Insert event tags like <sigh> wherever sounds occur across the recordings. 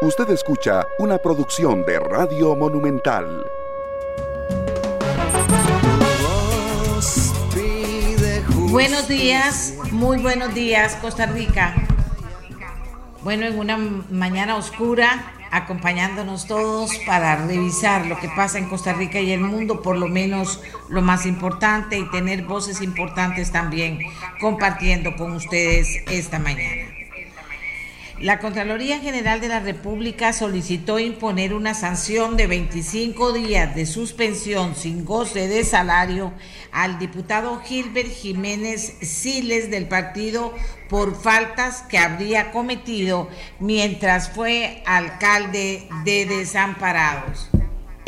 Usted escucha una producción de Radio Monumental. Buenos días, muy buenos días Costa Rica. Bueno, en una mañana oscura, acompañándonos todos para revisar lo que pasa en Costa Rica y el mundo, por lo menos lo más importante, y tener voces importantes también compartiendo con ustedes esta mañana. La Contraloría General de la República solicitó imponer una sanción de 25 días de suspensión sin goce de salario al diputado Gilbert Jiménez Siles del partido por faltas que habría cometido mientras fue alcalde de Desamparados.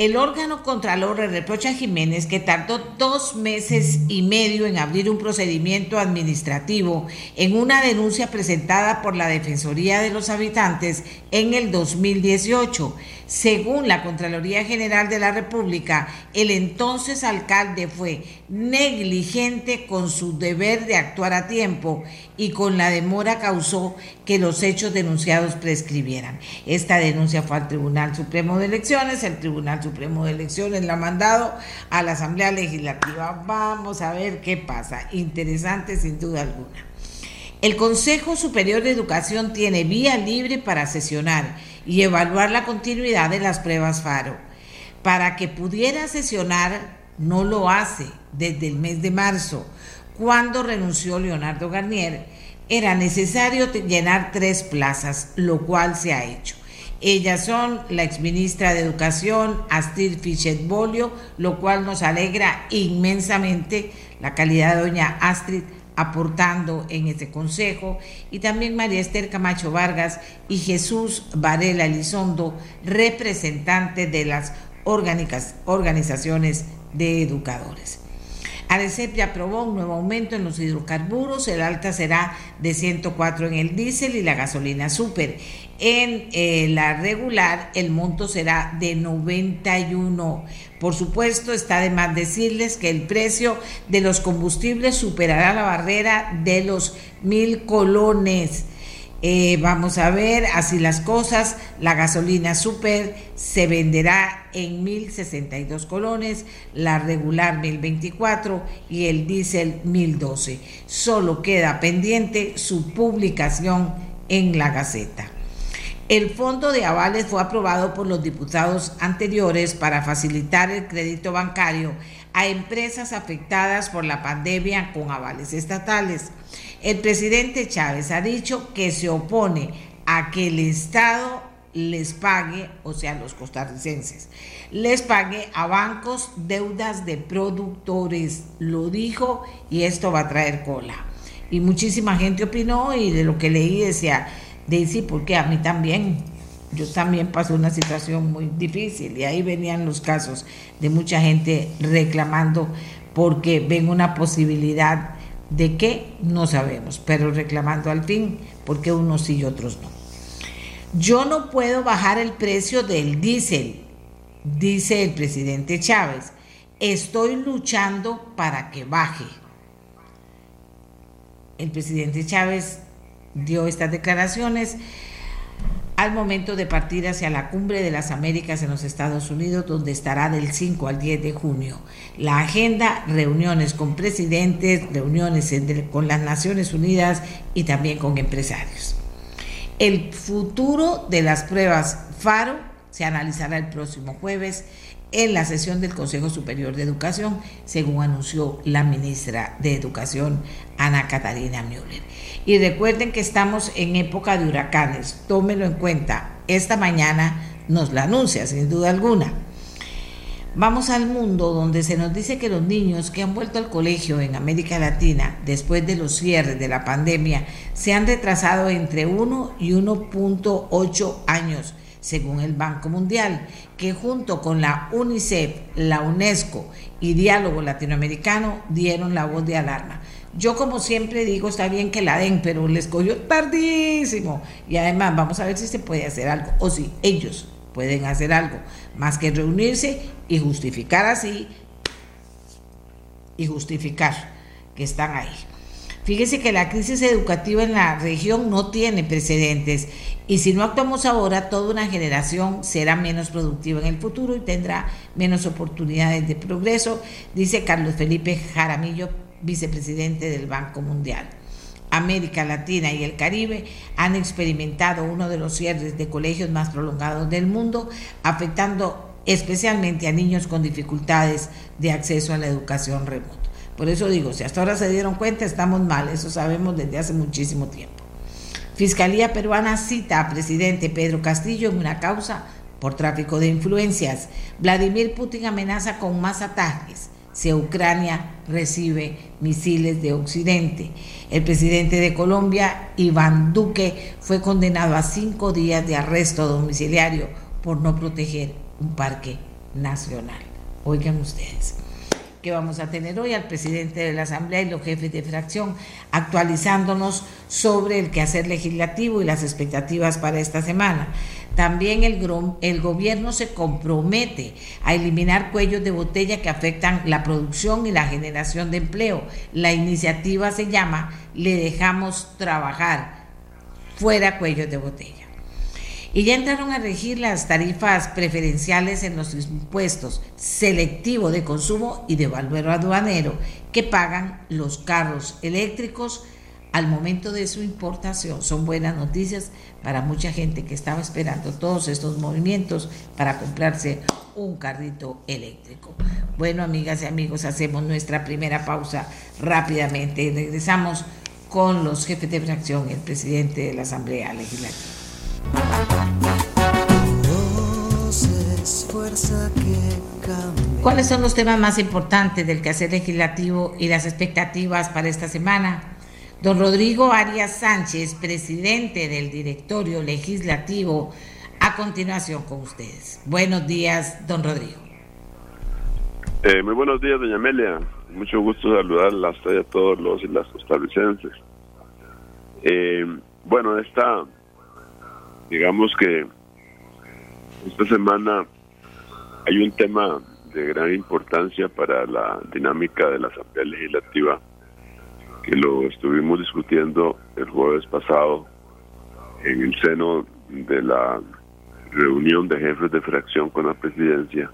El órgano Contralor le reprocha a Jiménez que tardó dos meses y medio en abrir un procedimiento administrativo en una denuncia presentada por la Defensoría de los Habitantes en el 2018 según la Contraloría General de la República, el entonces alcalde fue negligente con su deber de actuar a tiempo y con la demora causó que los hechos denunciados prescribieran. Esta denuncia fue al Tribunal Supremo de Elecciones, el Tribunal Supremo de Elecciones la ha mandado a la Asamblea Legislativa. Vamos a ver qué pasa. Interesante sin duda alguna. El Consejo Superior de Educación tiene vía libre para sesionar y evaluar la continuidad de las pruebas FARO. Para que pudiera sesionar, no lo hace desde el mes de marzo, cuando renunció Leonardo Garnier. Era necesario llenar tres plazas, lo cual se ha hecho. Ellas son la exministra de Educación, Astrid Fichet Bolio, lo cual nos alegra inmensamente la calidad de doña Astrid aportando en este consejo, y también María Esther Camacho Vargas y Jesús Varela Elizondo, representantes de las organizaciones de educadores. ADECEP ya aprobó un nuevo aumento en los hidrocarburos, el alta será de 104 en el diésel y la gasolina super. En eh, la regular el monto será de 91. Por supuesto, está de más decirles que el precio de los combustibles superará la barrera de los mil colones. Eh, vamos a ver, así las cosas, la gasolina super se venderá en 1062 colones, la regular 1024 y el diésel 1012. Solo queda pendiente su publicación en la Gaceta. El fondo de avales fue aprobado por los diputados anteriores para facilitar el crédito bancario a empresas afectadas por la pandemia con avales estatales. El presidente Chávez ha dicho que se opone a que el Estado les pague, o sea, los costarricenses, les pague a bancos deudas de productores. Lo dijo y esto va a traer cola. Y muchísima gente opinó y de lo que leí decía, Daisy, porque a mí también, yo también pasé una situación muy difícil y ahí venían los casos de mucha gente reclamando porque ven una posibilidad ¿De qué? No sabemos, pero reclamando al fin, porque unos sí y otros no. Yo no puedo bajar el precio del diésel, dice el presidente Chávez. Estoy luchando para que baje. El presidente Chávez dio estas declaraciones al momento de partir hacia la cumbre de las Américas en los Estados Unidos, donde estará del 5 al 10 de junio. La agenda, reuniones con presidentes, reuniones con las Naciones Unidas y también con empresarios. El futuro de las pruebas FARO se analizará el próximo jueves en la sesión del Consejo Superior de Educación, según anunció la ministra de Educación, Ana Catarina Müller. Y recuerden que estamos en época de huracanes, tómelo en cuenta. Esta mañana nos la anuncia, sin duda alguna. Vamos al mundo donde se nos dice que los niños que han vuelto al colegio en América Latina después de los cierres de la pandemia se han retrasado entre 1 y 1.8 años según el Banco Mundial, que junto con la UNICEF, la UNESCO y Diálogo Latinoamericano dieron la voz de alarma. Yo como siempre digo, está bien que la den, pero les cogió tardísimo. Y además vamos a ver si se puede hacer algo, o si ellos pueden hacer algo, más que reunirse y justificar así, y justificar que están ahí. Fíjese que la crisis educativa en la región no tiene precedentes y si no actuamos ahora, toda una generación será menos productiva en el futuro y tendrá menos oportunidades de progreso, dice Carlos Felipe Jaramillo, vicepresidente del Banco Mundial. América Latina y el Caribe han experimentado uno de los cierres de colegios más prolongados del mundo, afectando especialmente a niños con dificultades de acceso a la educación remota. Por eso digo, si hasta ahora se dieron cuenta, estamos mal, eso sabemos desde hace muchísimo tiempo. Fiscalía peruana cita a presidente Pedro Castillo en una causa por tráfico de influencias. Vladimir Putin amenaza con más ataques si Ucrania recibe misiles de Occidente. El presidente de Colombia, Iván Duque, fue condenado a cinco días de arresto domiciliario por no proteger un parque nacional. Oigan ustedes que vamos a tener hoy al presidente de la Asamblea y los jefes de fracción actualizándonos sobre el quehacer legislativo y las expectativas para esta semana. También el, gobierno se compromete a eliminar cuellos de botella que afectan la producción y la generación de empleo. La iniciativa se llama Le dejamos trabajar, fuera cuellos de botella. Y ya entraron a regir las tarifas preferenciales en los impuestos selectivo de consumo y de valor aduanero que pagan los carros eléctricos al momento de su importación. Son buenas noticias para mucha gente que estaba esperando todos estos movimientos para comprarse un carrito eléctrico. Bueno, amigas y amigos, hacemos nuestra primera pausa rápidamente y regresamos con los jefes de fracción, el presidente de la Asamblea Legislativa. ¿Cuáles son los temas más importantes del quehacer legislativo y las expectativas para esta semana? Don Rodrigo Arias Sánchez, presidente del directorio legislativo, a continuación con ustedes. Buenos días, don Rodrigo. Eh, muy buenos días, doña Amelia. Mucho gusto saludarla a a todos los y las costarricenses. Eh, bueno, esta digamos que esta semana hay un tema de gran importancia para la dinámica de la Asamblea Legislativa que lo estuvimos discutiendo el jueves pasado en el seno de la reunión de jefes de fracción con la presidencia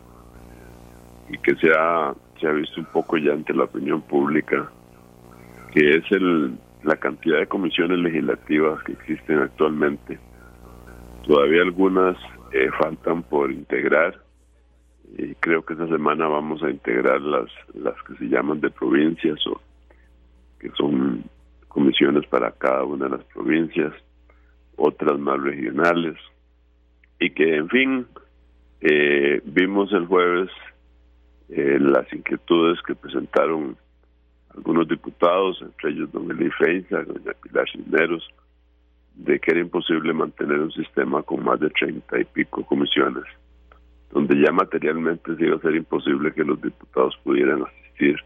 y que se ha, se ha visto un poco ya ante la opinión pública, que es el, la cantidad de comisiones legislativas que existen actualmente. Todavía algunas eh, faltan por integrar. Y creo que esta semana vamos a integrar las, las que se llaman de provincias o que son comisiones para cada una de las provincias, otras más regionales y que en fin eh, vimos el jueves eh, las inquietudes que presentaron algunos diputados, entre ellos don Eli Feiza, doña Pilar Cisneros, de que era imposible mantener un sistema con más de treinta y pico comisiones, donde ya materialmente se iba a ser imposible que los diputados pudieran asistir.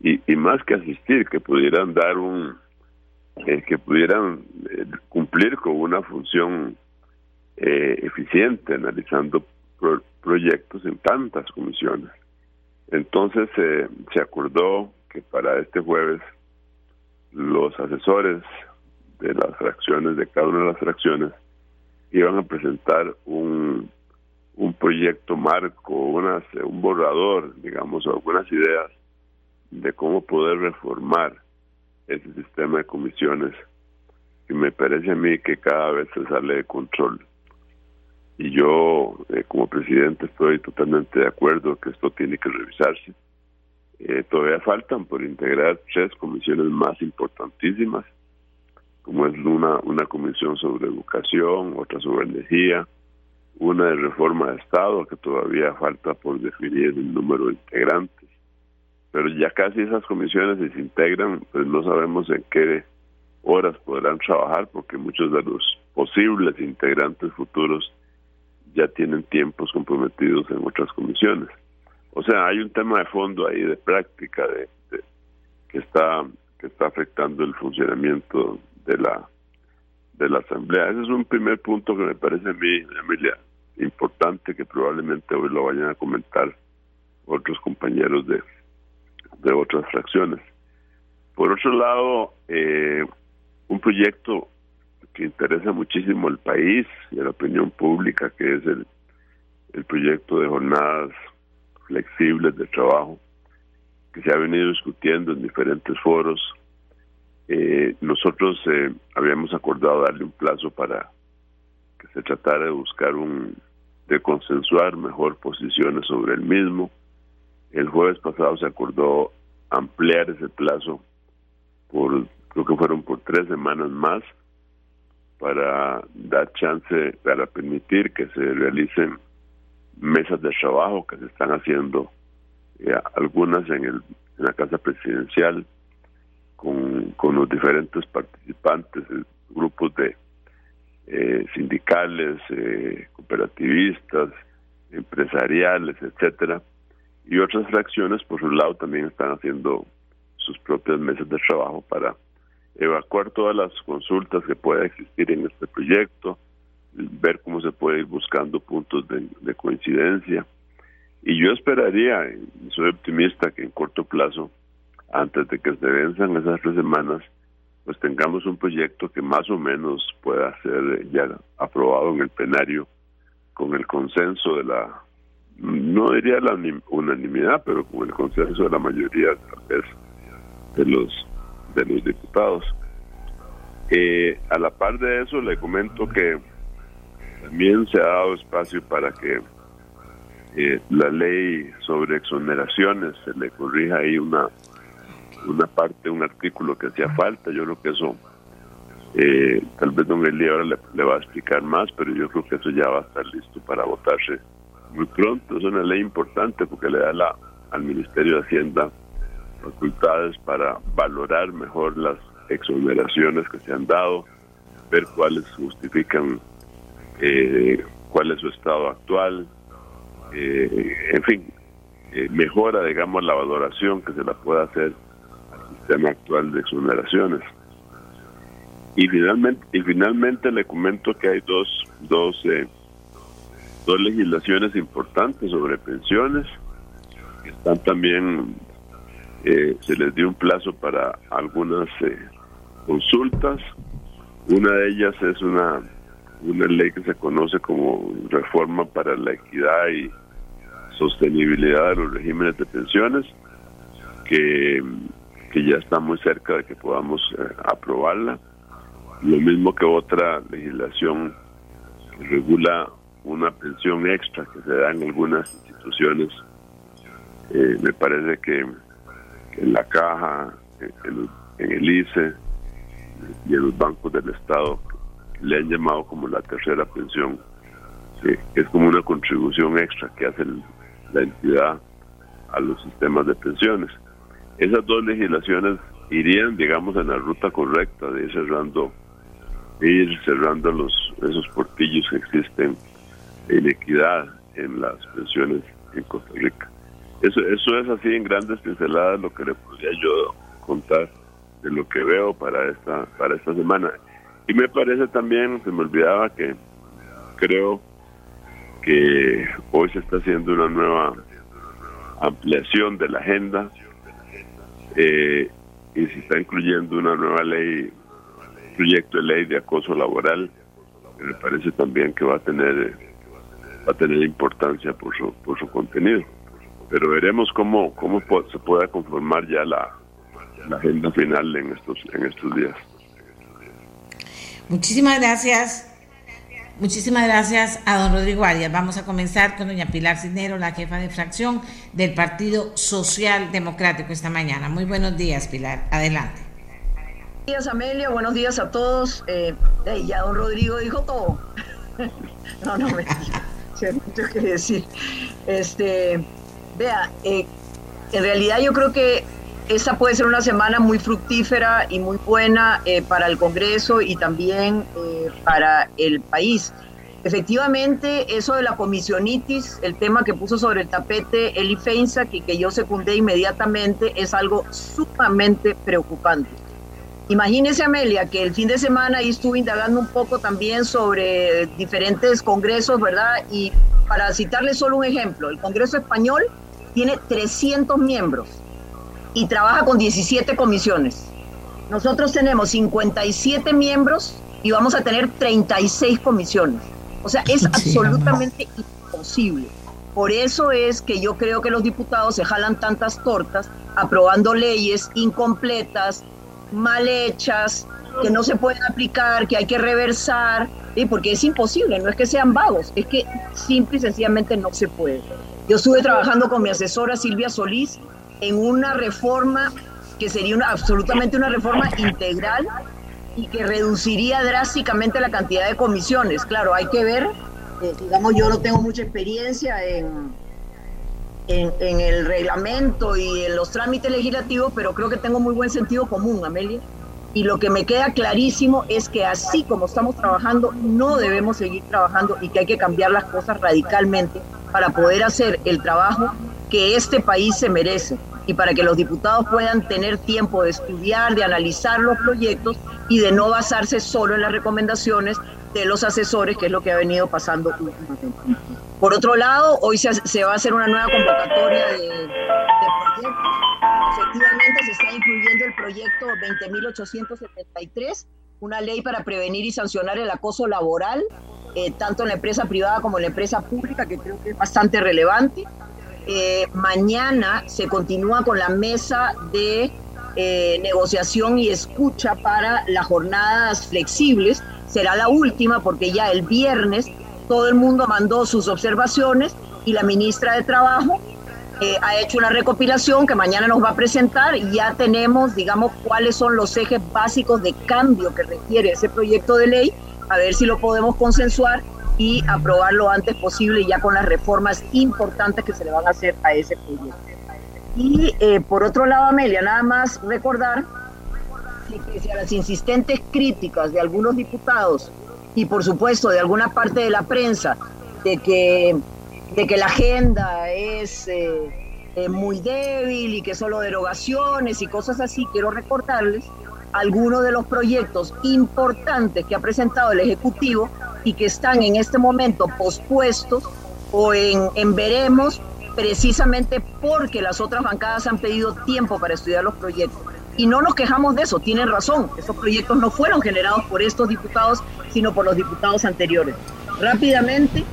Y, más que asistir, que pudieran dar un, eh, que pudieran eh, cumplir con una función eh, eficiente analizando proyectos en tantas comisiones. Entonces se acordó que para este jueves los asesores de las fracciones, de cada una de las fracciones, iban a presentar un, un proyecto marco, unas, un borrador, digamos, algunas ideas de cómo poder reformar ese sistema de comisiones que me parece a mí que cada vez se sale de control. Y yo, eh, como presidente, estoy totalmente de acuerdo que esto tiene que revisarse. Eh, todavía faltan por integrar tres comisiones más importantísimas como es una, una comisión sobre educación, otra sobre energía, una de reforma de Estado que todavía falta por definir el número de integrantes. Pero ya casi esas comisiones se integran, pues no sabemos en qué horas podrán trabajar porque muchos de los posibles integrantes futuros ya tienen tiempos comprometidos en otras comisiones. O sea, hay un tema de fondo ahí de práctica de, que está que está afectando el funcionamiento de la de la asamblea. Ese es un primer punto que me parece a mí, Emilia, importante que probablemente hoy lo vayan a comentar otros compañeros de, de otras fracciones. Por otro lado, eh, un proyecto que interesa muchísimo al país y a la opinión pública, que es el, el proyecto de jornadas flexibles de trabajo, que se ha venido discutiendo en diferentes foros. Eh, nosotros eh, habíamos acordado darle un plazo para que se tratara de buscar un, de consensuar mejor posiciones sobre el mismo. El jueves pasado se acordó ampliar ese plazo por, creo que fueron por tres semanas más, para dar chance, para permitir que se realicen mesas de trabajo que se están haciendo, eh, algunas en, el, en la Casa Presidencial, con, con los diferentes participantes, grupos de eh, sindicales, eh, cooperativistas, empresariales, etcétera, y otras fracciones por su lado también están haciendo sus propias mesas de trabajo para evacuar todas las consultas que pueda existir en este proyecto, ver cómo se puede ir buscando puntos de, coincidencia. Y yo esperaría, soy optimista, que en corto plazo, antes de que se venzan esas tres semanas, pues tengamos un proyecto que más o menos pueda ser ya aprobado en el plenario con el consenso de la, no diría la unanimidad, pero con el consenso de la mayoría de los de los diputados. Eh, a la par de eso, le comento que también se ha dado espacio para que eh, la ley sobre exoneraciones se le corrija ahí una una parte, un artículo que hacía falta. Yo creo que eso, eh, tal vez don Eli ahora le, va a explicar más, pero yo creo que eso ya va a estar listo para votarse muy pronto. Es una ley importante porque le da la, al Ministerio de Hacienda facultades para valorar mejor las exoneraciones que se han dado, ver cuáles justifican eh, cuál es su estado actual, eh, en fin, eh, mejora, digamos, la valoración que se la pueda hacer al sistema actual de exoneraciones. Y finalmente, y finalmente le comento que hay dos, dos, dos legislaciones importantes sobre pensiones están también eh, se les dio un plazo para algunas eh, consultas. Una de ellas es una, una ley que se conoce como Reforma para la Equidad y Sostenibilidad de los Regímenes de Pensiones, que, que ya está muy cerca de que podamos eh, aprobarla. Lo mismo que otra legislación que regula una pensión extra que se da en algunas instituciones. me parece que en la caja, en, el ICE y en los bancos del Estado le han llamado como la tercera pensión, es como una contribución extra que hace la entidad a los sistemas de pensiones. Esas dos legislaciones irían, digamos, en la ruta correcta de ir cerrando, ir cerrando los esos portillos que existen en equidad en las pensiones en Costa Rica. Eso, eso es así en grandes pinceladas lo que le podría yo contar de lo que veo para esta, para esta semana. Y me parece también, se me olvidaba que creo que hoy se está haciendo una nueva ampliación de la agenda eh, y se está incluyendo una nueva ley, proyecto de ley de acoso laboral, que me parece también que va a tener va a tener importancia por su, por su contenido pero veremos cómo, cómo se pueda conformar ya la, agenda final en estos, en estos días. Muchísimas gracias. Muchísimas gracias a don Rodrigo Arias. Vamos a comenzar con doña Pilar Cisnero, la jefa de fracción del Partido Social Democrático esta mañana. Muy buenos días, Pilar. Adelante. Buenos días, Amelia. Buenos días a todos. Eh, ya don Rodrigo dijo todo. <laughs> no, no, mucho <laughs> que decir. Este, Vea, eh, en realidad yo creo que esta puede ser una semana muy fructífera y muy buena eh, para el Congreso y también eh, para el país. Efectivamente, eso de la comisionitis, el tema que puso sobre el tapete Eli Feinsack y que yo secundé inmediatamente, es algo sumamente preocupante. Imagínese, Amelia, que el fin de semana ahí estuve indagando un poco también sobre diferentes congresos, ¿verdad? Y para citarle solo un ejemplo, el Congreso Español tiene 300 miembros. y trabaja con 17 comisiones. Nosotros tenemos 57 miembros y vamos a tener 36 comisiones. O sea, es absolutamente imposible. Por eso es que yo creo que los diputados se jalan tantas tortas aprobando leyes incompletas, mal hechas, que no se pueden aplicar, que hay que reversar, ¿sí? porque es imposible, no es que sean vagos, es que simple y sencillamente no se puede. Yo estuve trabajando con mi asesora Silvia Solís en una reforma que sería una, absolutamente una reforma integral y que reduciría drásticamente la cantidad de comisiones. Claro, hay que ver, eh, digamos, yo no tengo mucha experiencia en, en, en, el reglamento y en los trámites legislativos, pero creo que tengo muy buen sentido común, Amelia. Y lo que me queda clarísimo es que así como estamos trabajando, no debemos seguir trabajando y que hay que cambiar las cosas radicalmente para poder hacer el trabajo que este país se merece y para que los diputados puedan tener tiempo de estudiar, de analizar los proyectos y de no basarse solo en las recomendaciones de los asesores, que es lo que ha venido pasando últimamente. Por otro lado, hoy se, se va a hacer una nueva convocatoria de, de proyectos. Efectivamente, se está incluyendo el proyecto 20.873, una ley para prevenir y sancionar el acoso laboral, eh, tanto en la empresa privada como en la empresa pública, que creo que es bastante relevante. Eh, mañana se continúa con la mesa de eh, negociación y escucha para las jornadas flexibles. Será la última porque ya el viernes todo el mundo mandó sus observaciones y la ministra de Trabajo eh, ha hecho una recopilación que mañana nos va a presentar y ya tenemos, digamos, cuáles son los ejes básicos de cambio que requiere ese proyecto de ley, a ver si lo podemos consensuar y aprobar lo antes posible ya con las reformas importantes que se le van a hacer a ese proyecto. Y eh, por otro lado, Amelia, nada más recordar que a las insistentes críticas de algunos diputados y por supuesto de alguna parte de la prensa de que, de que la agenda es eh, eh, muy débil y que solo derogaciones y cosas así, quiero recordarles algunos de los proyectos importantes que ha presentado el Ejecutivo y que están en este momento pospuestos o en veremos precisamente porque las otras bancadas han pedido tiempo para estudiar los proyectos. Y no nos quejamos de eso, tienen razón, esos proyectos no fueron generados por estos diputados, sino por los diputados anteriores. Rápidamente,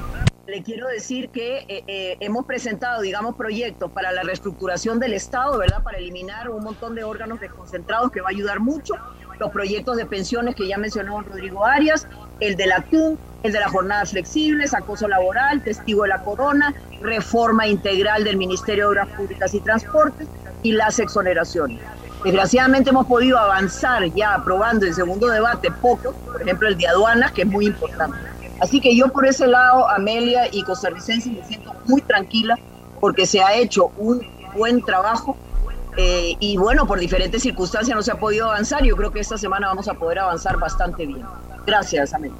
le quiero decir que eh, eh, hemos presentado, digamos, proyectos para la reestructuración del Estado, ¿verdad? Para eliminar un montón de órganos desconcentrados que va a ayudar mucho. Los proyectos de pensiones que ya mencionó Rodrigo Arias, el de la TUN, el de las jornadas flexibles, acoso laboral, testigo de la corona, reforma integral del Ministerio de Obras Públicas y Transportes y las exoneraciones. Desgraciadamente hemos podido avanzar ya aprobando en segundo debate poco, por ejemplo el de aduanas, que es muy importante. Así que yo por ese lado, Amelia y costarricense, me siento muy tranquila porque se ha hecho un buen trabajo eh, y bueno, por diferentes circunstancias no se ha podido avanzar. Yo creo que esta semana vamos a poder avanzar bastante bien. Gracias, Amelia.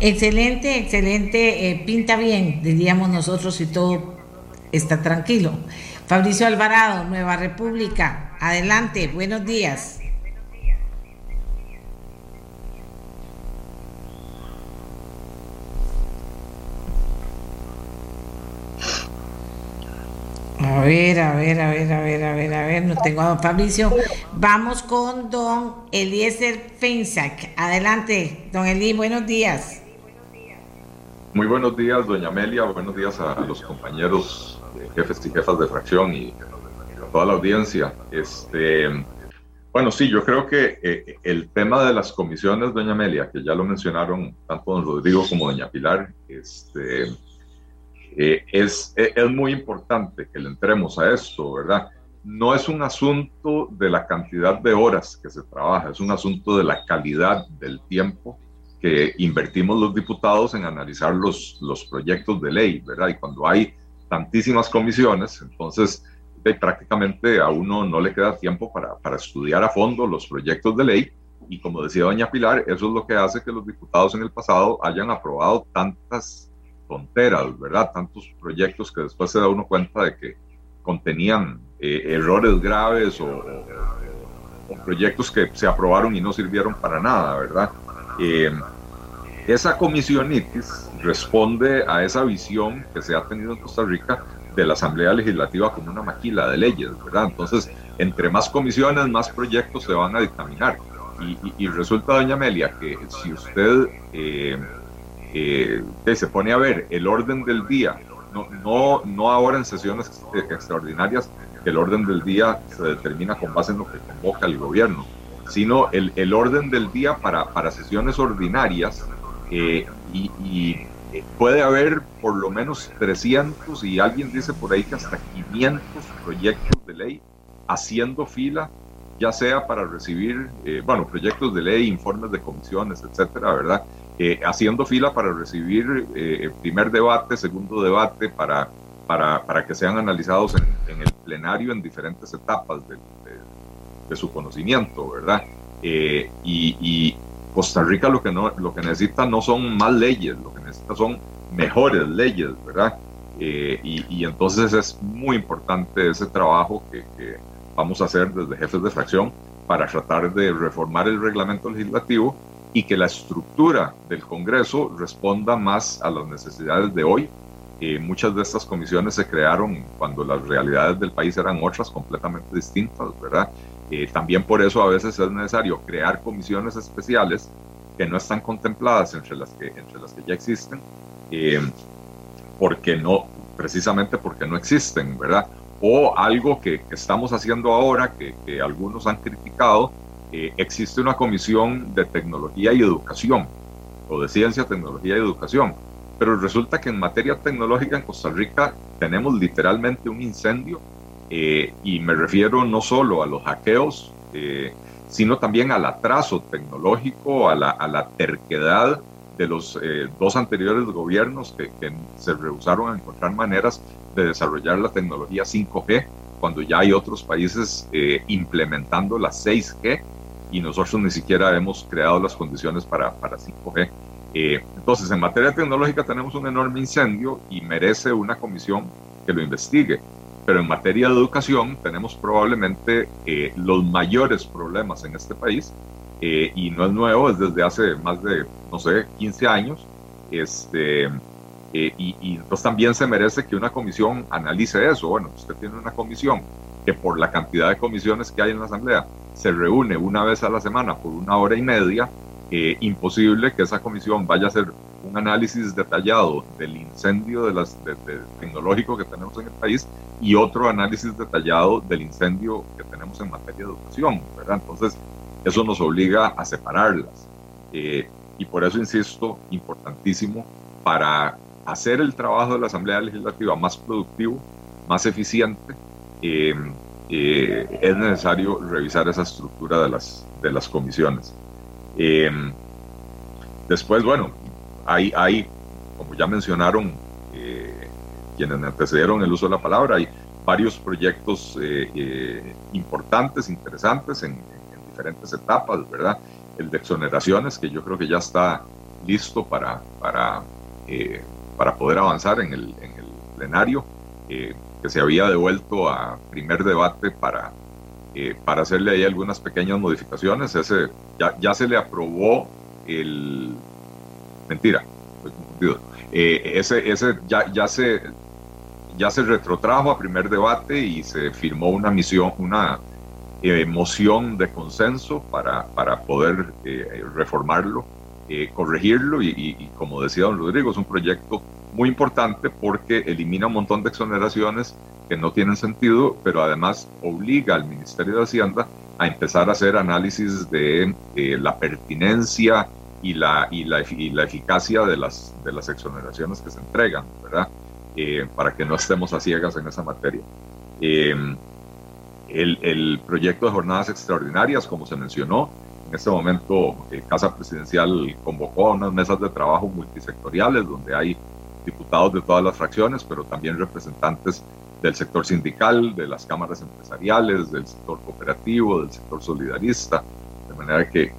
Excelente, excelente. Eh, pinta bien, diríamos nosotros, si todo está tranquilo. Fabricio Alvarado, Nueva República. Adelante, buenos días. A ver, a ver, a ver, a ver, a ver, a ver, no tengo a don Fabricio. Vamos con don Eliezer Feinsack. Adelante, don Eli, buenos días. Muy buenos días, doña Amelia, buenos días a los compañeros jefes y jefas de fracción y toda la audiencia. Este, bueno, sí, yo creo que eh, el tema de las comisiones, doña Amelia, que ya lo mencionaron tanto don Rodrigo como doña Pilar, este, eh, es, es muy importante que le entremos a esto, ¿verdad? No es un asunto de la cantidad de horas que se trabaja, es un asunto de la calidad del tiempo que invertimos los diputados en analizar los, los proyectos de ley, ¿verdad? Y cuando hay tantísimas comisiones, entonces prácticamente a uno no le queda tiempo para, para, estudiar a fondo los proyectos de ley y como decía doña Pilar, eso es lo que hace que los diputados en el pasado hayan aprobado tantas tonteras, ¿verdad? Tantos proyectos que después se da uno cuenta de que contenían eh, errores graves o, o, proyectos que se aprobaron y no sirvieron para nada, ¿verdad? Eh, esa comisionitis responde a esa visión que se ha tenido en Costa Rica de la Asamblea Legislativa como una maquila de leyes, ¿verdad? Entonces, entre más comisiones, más proyectos se van a dictaminar. Y, resulta, doña Amelia, que si usted eh, eh, se pone a ver el orden del día, no, no, no ahora en sesiones extraordinarias, que el orden del día se determina con base en lo que convoca el gobierno, sino el, el orden del día para, para sesiones ordinarias eh, y, puede haber por lo menos 300 y alguien dice por ahí que hasta 500 proyectos de ley haciendo fila ya sea para recibir, eh, bueno, proyectos de ley, informes de comisiones, etcétera, ¿verdad? Eh, haciendo fila para recibir eh, primer debate, segundo debate, para, para, para que sean analizados en, el plenario en diferentes etapas de, su conocimiento, ¿verdad? Eh, y, Costa Rica lo que, no, lo que necesita no son más leyes, lo que necesita son mejores leyes, ¿verdad? y, y, entonces es muy importante ese trabajo que, que vamos a hacer desde jefes de fracción para tratar de reformar el reglamento legislativo y que la estructura del Congreso responda más a las necesidades de hoy. Eh, muchas de estas comisiones se crearon cuando las realidades del país eran otras, completamente distintas, ¿verdad? Eh, también por eso a veces es necesario crear comisiones especiales que no están contempladas entre las que, entre las que ya existen, eh, porque no, precisamente porque no existen, ¿verdad? o algo que, estamos haciendo ahora, que, algunos han criticado, eh, existe una comisión de tecnología y educación, o de ciencia, tecnología y educación, pero resulta que en materia tecnológica en Costa Rica tenemos literalmente un incendio, eh, y me refiero no solo a los hackeos, eh, sino también al atraso tecnológico, a la, a la terquedad de los dos anteriores gobiernos que, que, se rehusaron a encontrar maneras de desarrollar la tecnología 5G, cuando ya hay otros países eh, implementando la 6G y nosotros ni siquiera hemos creado las condiciones para, para 5G. Eh, entonces, en materia tecnológica tenemos un enorme incendio y merece una comisión que lo investigue. Pero en materia de educación tenemos probablemente eh, los mayores problemas en este país y no es nuevo, es desde hace más de, no sé, 15 años. Este, eh, y, y, entonces también se merece que una comisión analice eso. Bueno, usted tiene una comisión que por la cantidad de comisiones que hay en la Asamblea se reúne una vez a la semana por una hora y media. Eh, imposible que esa comisión vaya a hacer un análisis detallado del incendio de las, tecnológico que tenemos en el país y otro análisis detallado del incendio que tenemos en materia de educación, ¿verdad? Entonces, eso nos obliga a separarlas. Eh, y por eso insisto, importantísimo para hacer el trabajo de la Asamblea Legislativa más productivo, más eficiente, eh, es necesario revisar esa estructura de de las comisiones. Eh, después, bueno, hay, hay, como ya mencionaron quienes me antecedieron el uso de la palabra, hay varios proyectos importantes, interesantes en, en, diferentes etapas, ¿verdad? El de exoneraciones, que yo creo que ya está listo para, para para poder avanzar en el, en el plenario, eh, que se había devuelto a primer debate para, eh, para hacerle ahí algunas pequeñas modificaciones. Ese ya, ya se le aprobó el... Mentira, eh, ese, ese ya, ya, se, ya se retrotrajo a primer debate y se firmó una misión, una moción de consenso para, para poder reformarlo eh, corregirlo y, como decía don Rodrigo, es un proyecto muy importante porque elimina un montón de exoneraciones que no tienen sentido, pero además obliga al Ministerio de Hacienda a empezar a hacer análisis de eh, la pertinencia y la, y la, y la, eficacia de las, de las exoneraciones que se entregan, ¿verdad? Eh, para que no estemos a ciegas en esa materia. el, el proyecto de jornadas extraordinarias, como se mencionó, en este momento eh, Casa Presidencial convocó a unas mesas de trabajo multisectoriales donde hay diputados de todas las fracciones, pero también representantes del sector sindical, de las cámaras empresariales, del sector cooperativo, del sector solidarista, de manera que,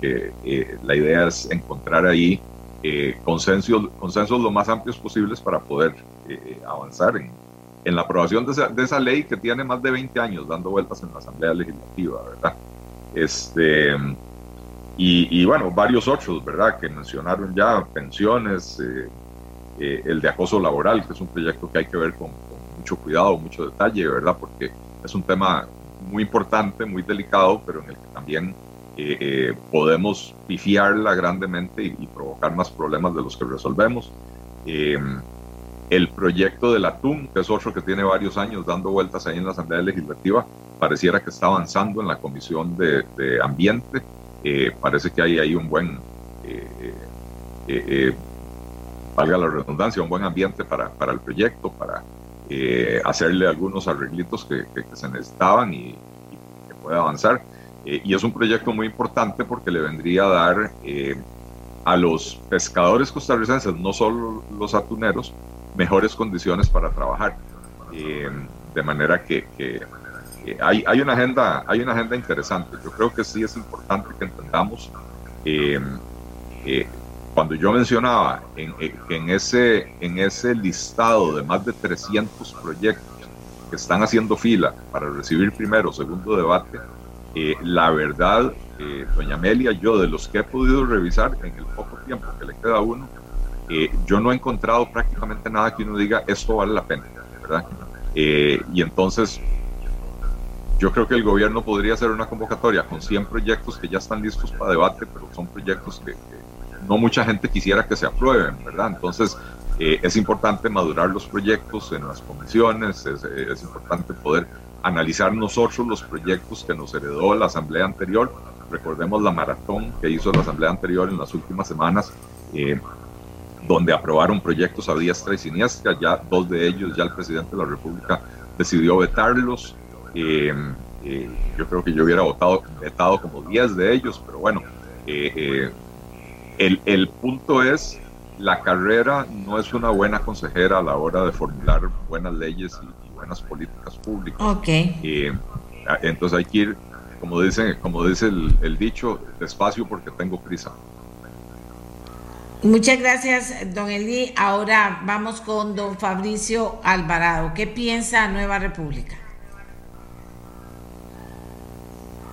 eh, la idea es encontrar ahí eh, consensos, consensos lo más amplios posibles para poder avanzar en, la aprobación de esa, ley que tiene más de 20 años dando vueltas en la Asamblea Legislativa, ¿verdad? Este, y, bueno, varios otros, ¿verdad? Que mencionaron ya, pensiones, eh, eh, el de acoso laboral, que es un proyecto que hay que ver con, mucho cuidado, mucho detalle, ¿verdad? Porque es un tema muy importante, muy delicado, pero en el que también eh, podemos pifiarla grandemente y, provocar más problemas de los que resolvemos. Eh, el proyecto del atún, que es otro que tiene varios años dando vueltas ahí en la Asamblea Legislativa, pareciera que está avanzando en la Comisión de, Ambiente. Eh, parece que hay ahí un buen, valga la redundancia, un buen ambiente para, para el proyecto, para hacerle algunos arreglitos que, se necesitaban y, y que pueda avanzar. Eh, y es un proyecto muy importante porque le vendría a dar eh, a los pescadores costarricenses, no solo los atuneros, mejores condiciones para trabajar. Eh, de manera que, hay, hay, una agenda, hay una agenda interesante. Yo creo que sí es importante que entendamos, cuando yo mencionaba en, en, ese, en ese listado de más de 300 proyectos que están haciendo fila para recibir primero, segundo debate, eh, la verdad, eh, doña Amelia, yo de los que he podido revisar en el poco tiempo que le queda a uno, eh, yo no he encontrado prácticamente nada que uno diga esto vale la pena, ¿verdad? y entonces, yo creo que el gobierno podría hacer una convocatoria con 100 proyectos que ya están listos para debate, pero son proyectos que, no mucha gente quisiera que se aprueben, ¿verdad? Entonces, es importante madurar los proyectos en las comisiones, es, es importante poder analizar nosotros los proyectos que nos heredó la asamblea anterior. Recordemos la maratón que hizo la asamblea anterior en las últimas semanas, eh, donde aprobaron proyectos a diestra y siniestra. Ya dos de ellos, ya el presidente de la República decidió vetarlos. Eh, eh, yo creo que yo hubiera votado, vetado como 10 de ellos, pero bueno, el, el punto es la carrera no es una buena consejera a la hora de formular buenas leyes y, buenas políticas públicas. Ok. Eh, entonces hay que ir, como dice, como dice el, dicho, despacio porque tengo prisa. Muchas gracias, don Eli. Ahora vamos con don Fabricio Alvarado. ¿Qué piensa Nueva República?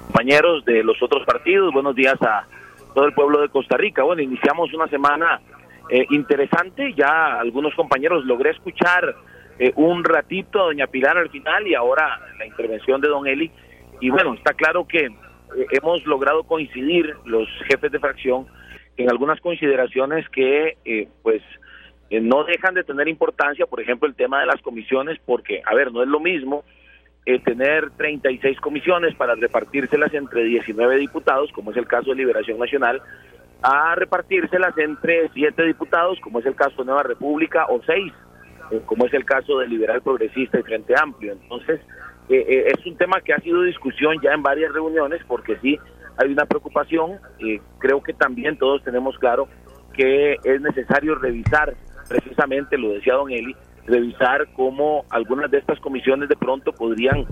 Compañeros de los otros partidos, buenos días a todo el pueblo de Costa Rica. Bueno, iniciamos una semana eh, interesante. Ya algunos compañeros logré escuchar eh, un ratito a doña Pilar al final y ahora la intervención de don Eli. Y bueno, está claro que eh, hemos logrado coincidir los jefes de fracción en algunas consideraciones que eh, pues no dejan de tener importancia, por ejemplo, el tema de las comisiones, porque, a ver, no es lo mismo tener 36 comisiones para repartírselas entre 19 diputados, como es el caso de Liberación Nacional, a repartírselas entre 7 diputados, como es el caso de Nueva República, o 6 eh, como es el caso del liberal progresista y Frente Amplio. Entonces, eh, eh, es un tema que ha sido discusión ya en varias reuniones porque sí hay una preocupación. creo que también todos tenemos claro que es necesario revisar, precisamente lo decía don Eli, revisar cómo algunas de estas comisiones de pronto podrían,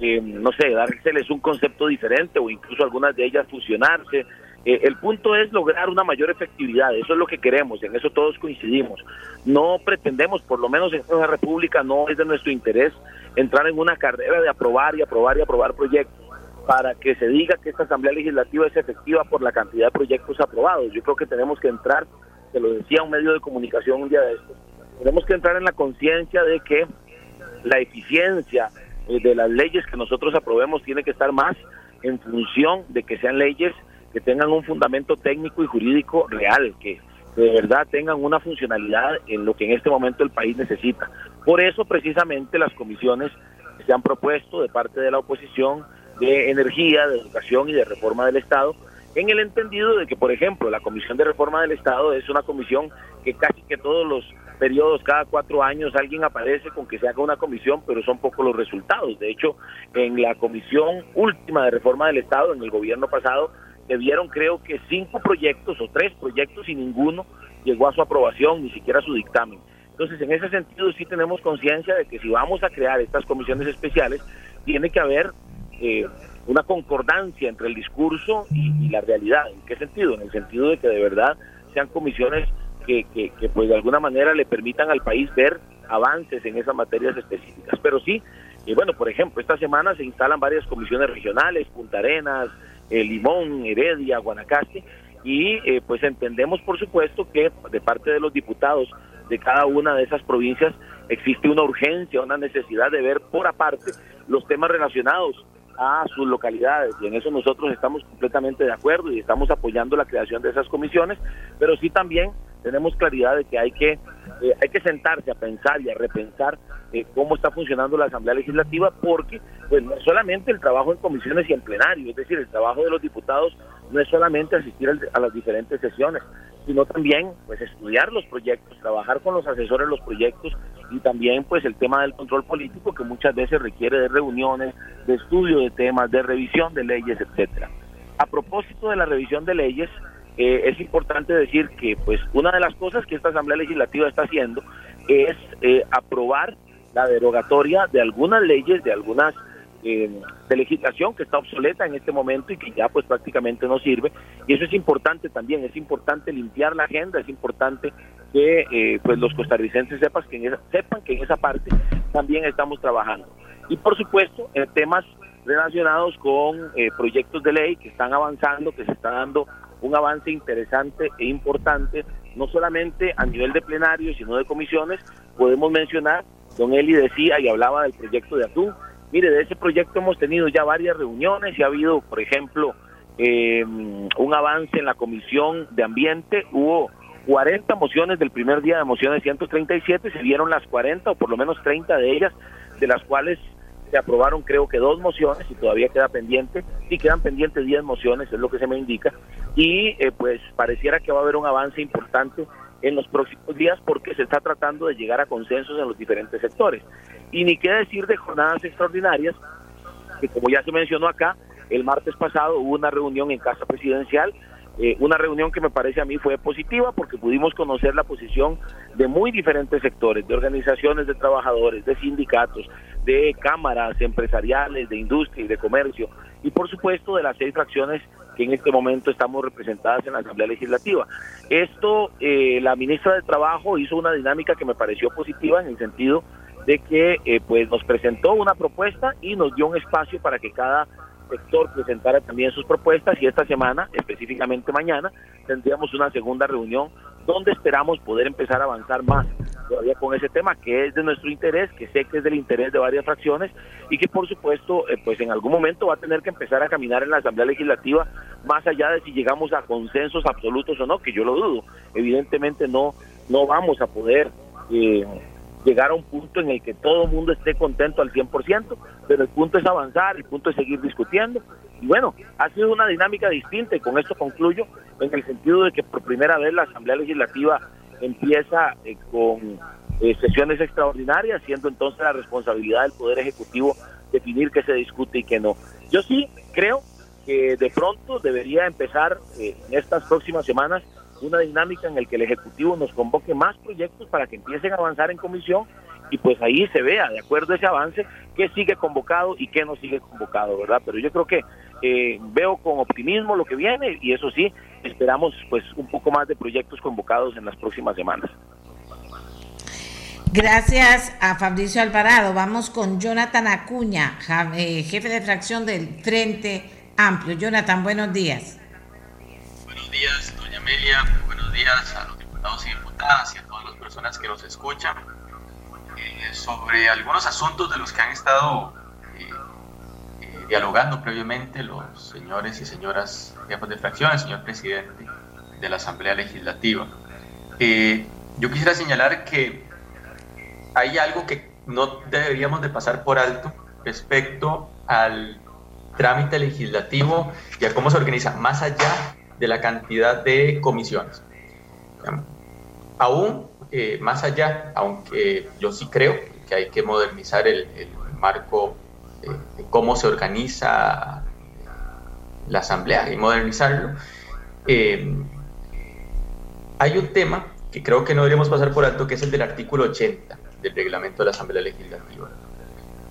no sé, dárseles un concepto diferente o incluso algunas de ellas fusionarse eh, el punto es lograr una mayor efectividad, eso es lo que queremos, en eso todos coincidimos. No pretendemos, por lo menos en esta república, no es de nuestro interés entrar en una carrera de aprobar y aprobar y aprobar proyectos para que se diga que esta Asamblea Legislativa es efectiva por la cantidad de proyectos aprobados. Yo creo que tenemos que entrar, se lo decía un medio de comunicación un día de estos, tenemos que entrar en la conciencia de que la eficiencia eh, de las leyes que nosotros aprobemos tiene que estar más en función de que sean leyes que tengan un fundamento técnico y jurídico real, que de verdad tengan una funcionalidad en lo que en este momento el país necesita. Por eso precisamente las comisiones se han propuesto de parte de la oposición de energía, de educación y de reforma del Estado, en el entendido de que, por ejemplo, la Comisión de Reforma del Estado es una comisión que casi que todos los periodos, cada cuatro años, alguien aparece con que se haga una comisión, pero son pocos los resultados. De hecho, en la comisión última de Reforma del Estado, en el gobierno pasado, se vieron creo que cinco proyectos o tres proyectos y ninguno llegó a su aprobación, ni siquiera a su dictamen. Entonces, en ese sentido sí tenemos conciencia de que si vamos a crear estas comisiones especiales, tiene que haber eh, una concordancia entre el discurso y, la realidad. ¿En qué sentido? En el sentido de que de verdad sean comisiones que, pues de alguna manera le permitan al país ver avances en esas materias específicas. Pero sí, y bueno, por ejemplo, esta semana se instalan varias comisiones regionales, Punta Arenas, eh, Limón, Heredia, Guanacaste, y eh, pues entendemos por supuesto que de parte de los diputados de cada una de esas provincias existe una urgencia, una necesidad de ver por aparte los temas relacionados a sus localidades y en eso nosotros estamos completamente de acuerdo y estamos apoyando la creación de esas comisiones, pero sí también tenemos claridad de que hay que eh, hay que sentarse a pensar y a repensar eh, cómo está funcionando la Asamblea Legislativa porque pues no solamente el trabajo en comisiones y en plenario, es decir, el trabajo de los diputados no es solamente asistir a las diferentes sesiones, sino también pues estudiar los proyectos, trabajar con los asesores los proyectos y también pues el tema del control político que muchas veces requiere de reuniones, de estudio de temas, de revisión de leyes, etcétera. A propósito de la revisión de leyes, eh, es importante decir que pues una de las cosas que esta Asamblea Legislativa está haciendo es eh, aprobar la derogatoria de algunas leyes, de algunas eh, de legislación que está obsoleta en este momento y que ya pues prácticamente no sirve. Y eso es importante también es importante limpiar la agenda es importante que eh, pues los costarricenses sepan que en esa, sepan que en esa parte también estamos trabajando. Y por supuesto en temas relacionados con eh, proyectos de ley que están avanzando que se está dando un avance interesante e importante no solamente a nivel de plenario sino de comisiones podemos mencionar don Eli decía y hablaba del proyecto de atún Mire, de ese proyecto hemos tenido ya varias reuniones y ha habido, por ejemplo, eh, un avance en la Comisión de Ambiente. Hubo 40 mociones del primer día de mociones 137, se dieron las 40 o por lo menos 30 de ellas, de las cuales se aprobaron creo que dos mociones y todavía queda pendiente, y quedan pendientes 10 mociones, es lo que se me indica, y eh, pues pareciera que va a haber un avance importante en los próximos días porque se está tratando de llegar a consensos en los diferentes sectores. Y ni qué decir de jornadas extraordinarias, que como ya se mencionó acá, el martes pasado hubo una reunión en Casa Presidencial, eh, una reunión que me parece a mí fue positiva porque pudimos conocer la posición de muy diferentes sectores, de organizaciones de trabajadores, de sindicatos, de cámaras empresariales, de industria y de comercio, y por supuesto de las seis fracciones que en este momento estamos representadas en la Asamblea Legislativa. Esto, eh, la ministra de Trabajo hizo una dinámica que me pareció positiva en el sentido de que eh, pues nos presentó una propuesta y nos dio un espacio para que cada sector presentara también sus propuestas y esta semana, específicamente mañana, tendríamos una segunda reunión donde esperamos poder empezar a avanzar más todavía con ese tema que es de nuestro interés, que sé que es del interés de varias fracciones y que por supuesto eh, pues en algún momento va a tener que empezar a caminar en la Asamblea Legislativa más allá de si llegamos a consensos absolutos o no, que yo lo dudo. Evidentemente no no vamos a poder eh, llegar a un punto en el que todo el mundo esté contento al 100%, pero el punto es avanzar, el punto es seguir discutiendo. Y bueno, ha sido una dinámica distinta y con esto concluyo, en el sentido de que por primera vez la Asamblea Legislativa empieza eh, con eh, sesiones extraordinarias, siendo entonces la responsabilidad del Poder Ejecutivo definir qué se discute y qué no. Yo sí creo que de pronto debería empezar eh, en estas próximas semanas una dinámica en el que el Ejecutivo nos convoque más proyectos para que empiecen a avanzar en comisión y pues ahí se vea, de acuerdo a ese avance, qué sigue convocado y qué no sigue convocado, ¿verdad? Pero yo creo que eh, veo con optimismo lo que viene y eso sí, esperamos pues un poco más de proyectos convocados en las próximas semanas. Gracias a Fabricio Alvarado. Vamos con Jonathan Acuña, eh, jefe de fracción del Frente Amplio. Jonathan, buenos días. Buenos días, Amelia, buenos días a los diputados y diputadas y a todas las personas que nos escuchan eh, sobre algunos asuntos de los que han estado eh, eh, dialogando previamente los señores y señoras jefes de fracción, el señor presidente de la Asamblea Legislativa. yo quisiera señalar que hay algo que no deberíamos de pasar por alto respecto al trámite legislativo y a cómo se organiza más allá de la cantidad de comisiones. Aún eh, más allá, aunque yo sí creo que hay que modernizar el, marco de cómo se organiza la asamblea y modernizarlo, eh, hay un tema que creo que no deberíamos pasar por alto, que es el del artículo 80 del reglamento de la Asamblea Legislativa.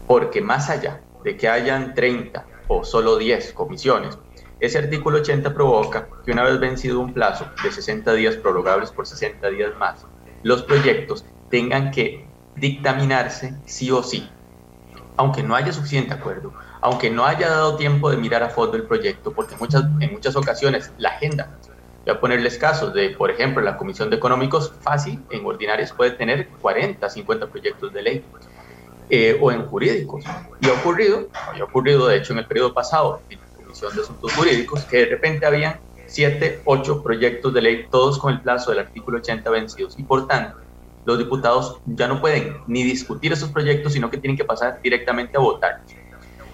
Porque más allá de que hayan 30 o solo 10 comisiones, ese artículo 80 provoca que una vez vencido un plazo de 60 días prorrogables por 60 días más, los proyectos tengan que dictaminarse sí o sí, aunque no haya suficiente acuerdo, aunque no haya dado tiempo de mirar a fondo el proyecto, porque muchas, en muchas ocasiones la agenda Voy a ponerles casos de, por ejemplo, la Comisión de Económicos fácil, en ordinarias puede tener 40, 50 proyectos de ley. Eh, o en jurídicos. Y ha ocurrido, había ocurrido de hecho en el periodo pasado en Comisión de Asuntos Jurídicos, que de repente habían 7, 8 proyectos de ley, todos con el plazo del artículo 80 vencidos. Y por tanto, los diputados ya no pueden ni discutir esos proyectos, sino que tienen que pasar directamente a votar.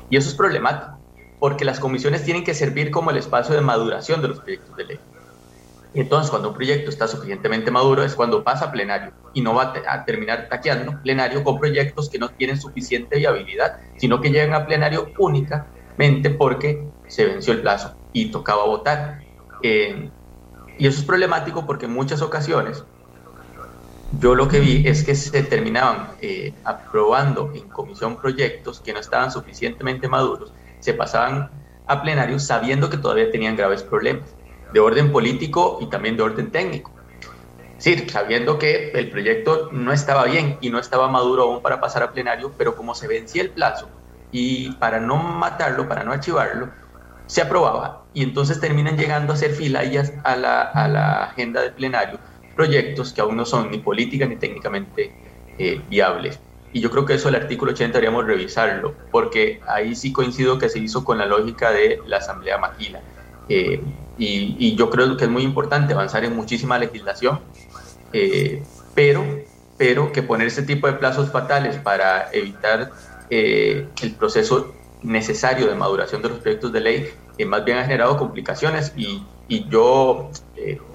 Y eso es problemático, porque las comisiones tienen que servir como el espacio de maduración de los proyectos de ley. Y entonces, cuando un proyecto está suficientemente maduro, es cuando pasa a plenario y no va a, terminar taqueando plenario con proyectos que no tienen suficiente viabilidad, sino que llegan a plenario únicamente porque se venció el plazo y tocaba votar. Eh, y eso es problemático porque en muchas ocasiones yo lo que vi es que se terminaban eh, aprobando en comisión proyectos que no estaban suficientemente maduros, se pasaban a plenario sabiendo que todavía tenían graves problemas de orden político y también de orden técnico. Sí, sabiendo que el proyecto no estaba bien y no estaba maduro aún para pasar a plenario, pero como se vencía el plazo y para no matarlo, para no archivarlo, se aprobaba y entonces terminan llegando a ser filayas a la, a la agenda del plenario proyectos que aún no son ni política ni técnicamente eh, viables. Y yo creo que eso el artículo 80 deberíamos revisarlo, porque ahí sí coincido que se hizo con la lógica de la Asamblea Maquila. Eh, y, yo creo que es muy importante avanzar en muchísima legislación, eh, pero, pero que poner ese tipo de plazos fatales para evitar el proceso necesario de maduración de los proyectos de ley, más bien ha generado complicaciones y, y yo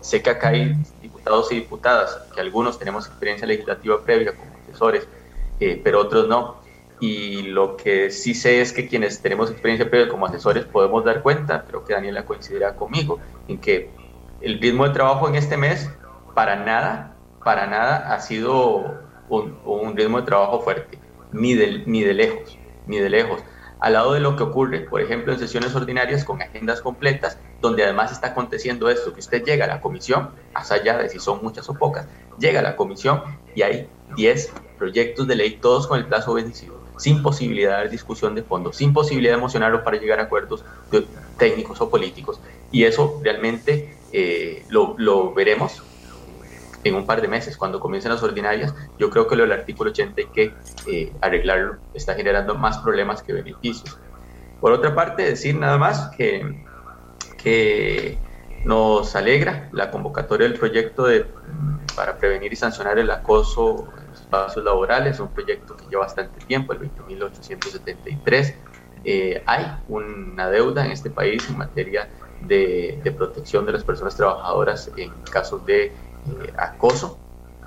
sé que acá hay diputados y diputadas, que algunos tenemos experiencia legislativa previa como asesores, pero otros no y lo que sí sé es que quienes tenemos experiencia previa como asesores podemos dar cuenta, creo que Daniela coincidirá conmigo, en que el ritmo de trabajo en este mes para nada, para nada ha sido un, un ritmo de trabajo fuerte, ni de, ni de lejos, ni de lejos. Al lado de lo que ocurre, por ejemplo, en sesiones ordinarias con agendas completas, donde además está aconteciendo esto, que usted llega a la comisión, más allá de si son muchas o pocas, llega a la comisión y hay 10 proyectos de ley, todos con el plazo vencido sin posibilidad de discusión de fondo, sin posibilidad de emocionarlo para llegar a acuerdos técnicos o políticos. Y eso realmente eh, lo, lo, veremos en un par de meses, cuando comiencen las ordinarias. Yo creo que lo del artículo 80 hay que eh, arreglarlo, está generando más problemas que beneficios. Por otra parte, decir nada más que, que nos alegra la convocatoria del proyecto de, para prevenir y sancionar el acoso espacios laborales, un proyecto que lleva bastante tiempo, el 20.873. Eh, hay una deuda en este país en materia de, protección de las personas trabajadoras en casos de acoso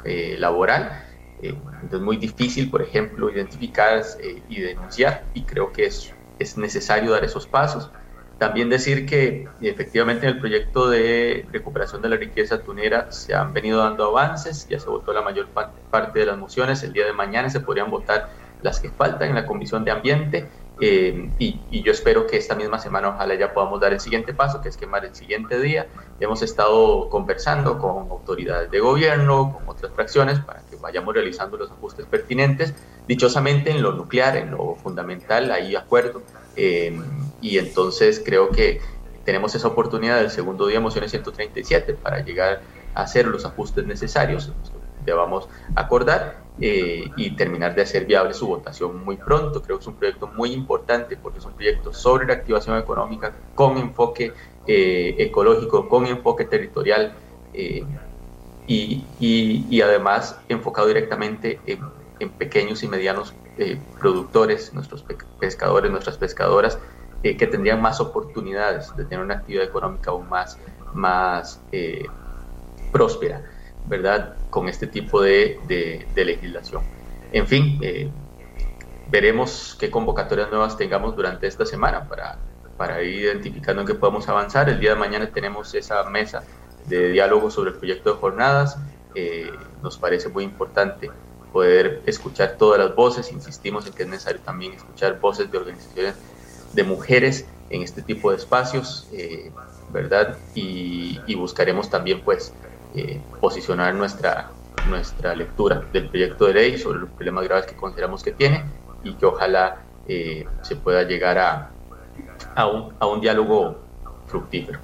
eh, laboral. entonces, muy difícil, por ejemplo, identificar y denunciar, y creo que es, es necesario dar esos pasos. También decir que efectivamente en el proyecto de recuperación de la riqueza tunera se han venido dando avances, ya se votó la mayor parte de las mociones, el día de mañana se podrían votar las que faltan en la Comisión de Ambiente eh, y, yo espero que esta misma semana ojalá ya podamos dar el siguiente paso, que es quemar el siguiente día. Hemos estado conversando con autoridades de gobierno, con otras fracciones, para que vayamos realizando los ajustes pertinentes. Dichosamente en lo nuclear, en lo fundamental, hay acuerdo. Eh, y entonces creo que tenemos esa oportunidad del segundo día mociones 137 para llegar a hacer los ajustes necesarios debamos acordar eh, y terminar de hacer viable su votación muy pronto. Creo que es un proyecto muy importante porque es un proyecto sobre la activación económica con enfoque eh, ecológico, con enfoque territorial y, y, además enfocado directamente en, pequeños y medianos productores, nuestros pescadores, nuestras pescadoras, eh, que tendrían más oportunidades de tener una actividad económica aún más, más eh, próspera, ¿verdad? Con este tipo de, de, legislación. En fin, eh, veremos qué convocatorias nuevas tengamos durante esta semana para, para ir identificando en qué podemos avanzar. El día de mañana tenemos esa mesa de diálogo sobre el proyecto de jornadas. nos parece muy importante poder escuchar todas las voces. Insistimos en que es necesario también escuchar voces de organizaciones de mujeres en este tipo de espacios, eh, ¿verdad? Y, buscaremos también, pues, eh, posicionar nuestra, nuestra lectura del proyecto de ley sobre los problemas graves que consideramos que tiene y que ojalá eh, se pueda llegar a, a, un, a un diálogo fructífero.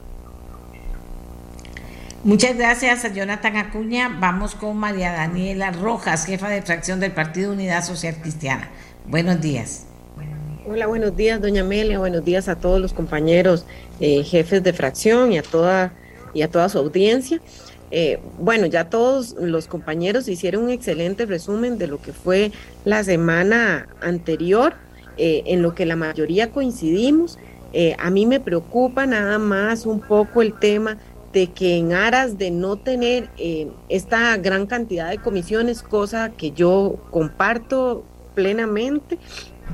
Muchas gracias a Jonathan Acuña. Vamos con María Daniela Rojas, jefa de fracción del Partido Unidad Social Cristiana. Buenos días. Hola, buenos días, doña Amelia. Buenos días a todos los compañeros eh, jefes de fracción y a toda y a toda su audiencia. Eh, bueno, ya todos los compañeros hicieron un excelente resumen de lo que fue la semana anterior, eh, en lo que la mayoría coincidimos. a mí me preocupa nada más un poco el tema de que en aras de no tener eh, esta gran cantidad de comisiones, cosa que yo comparto plenamente,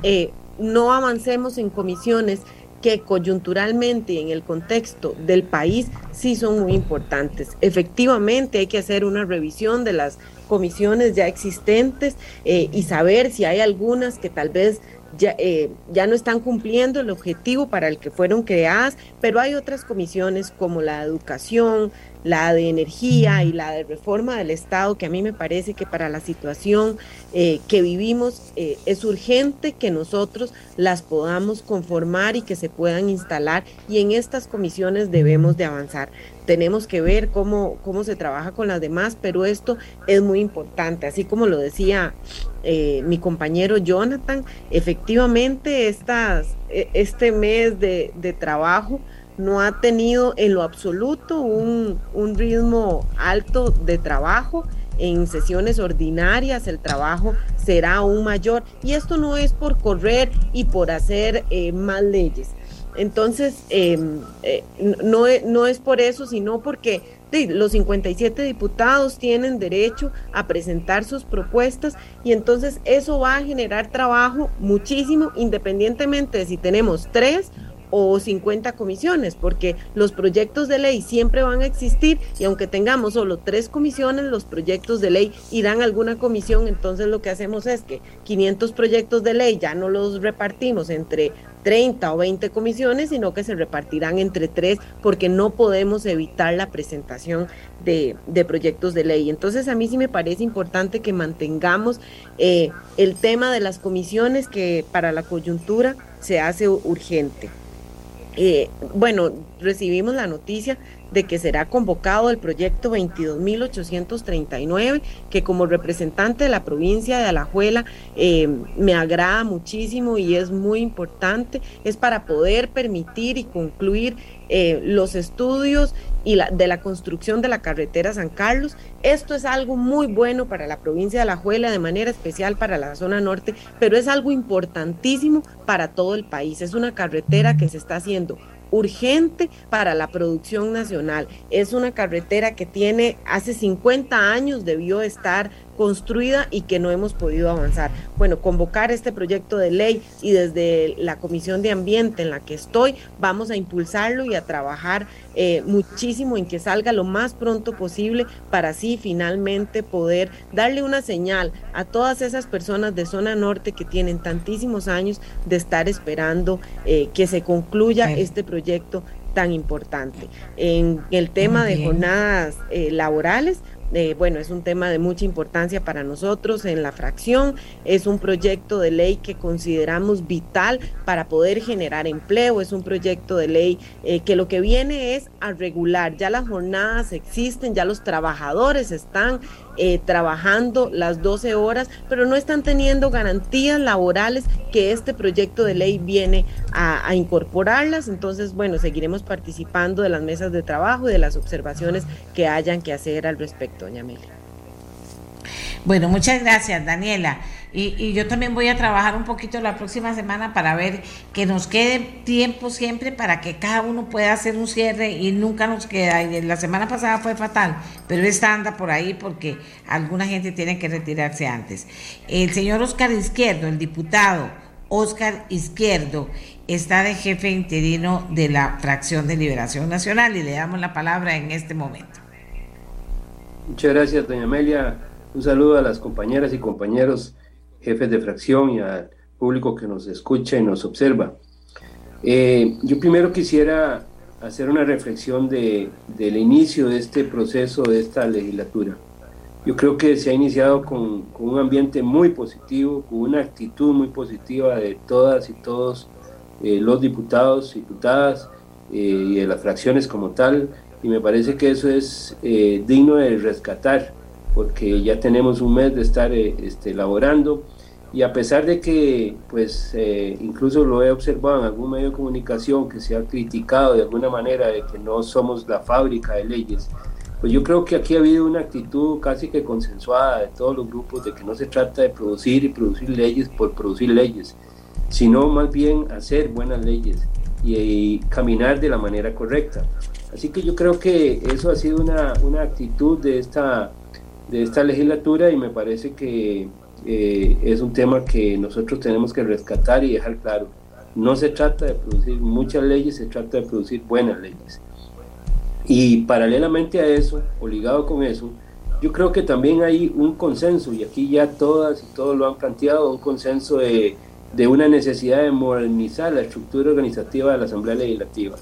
eh, no avancemos en comisiones que coyunturalmente en el contexto del país sí son muy importantes. Efectivamente hay que hacer una revisión de las comisiones ya existentes eh, y saber si hay algunas que tal vez ya, eh, ya no están cumpliendo el objetivo para el que fueron creadas, pero hay otras comisiones como la educación, la de energía y la de reforma del Estado, que a mí me parece que para la situación eh, que vivimos eh, es urgente que nosotros las podamos conformar y que se puedan instalar y en estas comisiones debemos de avanzar. Tenemos que ver cómo, cómo se trabaja con las demás, pero esto es muy importante, así como lo decía eh, mi compañero Jonathan, efectivamente estas, e, este mes de, de trabajo, no ha tenido en lo absoluto un, ritmo alto de trabajo. En sesiones ordinarias el trabajo será aún mayor y esto no es por correr y por hacer eh, más leyes. Entonces, em, eh, no, no, es por eso, sino porque los 57 diputados tienen derecho a presentar sus propuestas y entonces eso va a generar trabajo muchísimo, independientemente de si tenemos tres o 50 comisiones, porque los proyectos de ley siempre van a existir y aunque tengamos solo tres comisiones, los proyectos de ley irán a alguna comisión, entonces lo que hacemos es que 500 proyectos de ley ya no los repartimos entre 30 o 20 comisiones, sino que se repartirán entre tres porque no podemos evitar la presentación de, proyectos de ley. Entonces a mí sí me parece importante que mantengamos eh, el tema de las comisiones que para la coyuntura se hace urgente. Eh, bueno, recibimos la noticia de que será convocado el proyecto 22.839, que como representante de la provincia de Alajuela eh, me agrada muchísimo y es muy importante, es para poder permitir y concluir eh, los estudios y la, de la construcción de la carretera San Carlos. Esto es algo muy bueno para la provincia de Alajuela, de manera especial para la zona norte, pero es algo importantísimo para todo el país. Es una carretera que se está haciendo urgente para la producción nacional. Es una carretera que tiene hace 50 años debió estar construida y que no hemos podido avanzar. Bueno, convocar este proyecto de ley y desde la Comisión de Ambiente en la que estoy, vamos a impulsarlo y a trabajar eh, muchísimo en que salga lo más pronto posible para así finalmente poder darle una señal a todas esas personas de zona norte que tienen tantísimos años de estar esperando eh, que se concluya este proyecto tan importante. En el tema de jornadas eh, laborales, eh, bueno, es un tema de mucha importancia para nosotros en la fracción, es un proyecto de ley que consideramos vital para poder generar empleo, es un proyecto de ley eh, que lo que viene es a regular, ya las jornadas existen, ya los trabajadores están eh, trabajando las 12 horas, pero no están teniendo garantías laborales que este proyecto de ley viene a, incorporarlas. Entonces, bueno, seguiremos participando de las mesas de trabajo y de las observaciones que hayan que hacer al respecto, doña Amelia. Bueno, muchas gracias, Daniela. Y, yo también voy a trabajar un poquito la próxima semana para ver que nos quede tiempo siempre para que cada uno pueda hacer un cierre y nunca nos queda. La semana pasada fue fatal, pero esta anda por ahí porque alguna gente tiene que retirarse antes. El señor Oscar Izquierdo, el diputado Oscar Izquierdo, está de jefe interino de la fracción de Liberación Nacional y le damos la palabra en este momento. Muchas gracias, doña Amelia. Un saludo a las compañeras y compañeros jefes de fracción y al público que nos escucha y nos observa. Eh, yo primero quisiera hacer una reflexión de, del inicio de este proceso, de esta legislatura. Yo creo que se ha iniciado con, un ambiente muy positivo, con una actitud muy positiva de todas y todos eh, los diputados, diputadas eh, y de las fracciones como tal. y me parece que eso es eh, digno de rescatar porque ya tenemos un mes de estar eh, este, elaborando y a pesar de que pues eh, incluso lo he observado en algún medio de comunicación que se ha criticado de alguna manera de que no somos la fábrica de leyes, pues yo creo que aquí ha habido una actitud casi que consensuada de todos los grupos de que no se trata de producir y producir leyes por producir leyes, sino más bien hacer buenas leyes y, caminar de la manera correcta. Así que yo creo que eso ha sido una, una actitud de esta, de esta legislatura y me parece que eh, es un tema que nosotros tenemos que rescatar y dejar claro. No se trata de producir muchas leyes, se trata de producir buenas leyes. Y paralelamente a eso, o ligado con eso, yo creo que también hay un consenso, y aquí ya todas y todos lo han planteado, un consenso de, de una necesidad de modernizar la estructura organizativa de la Asamblea Legislativa,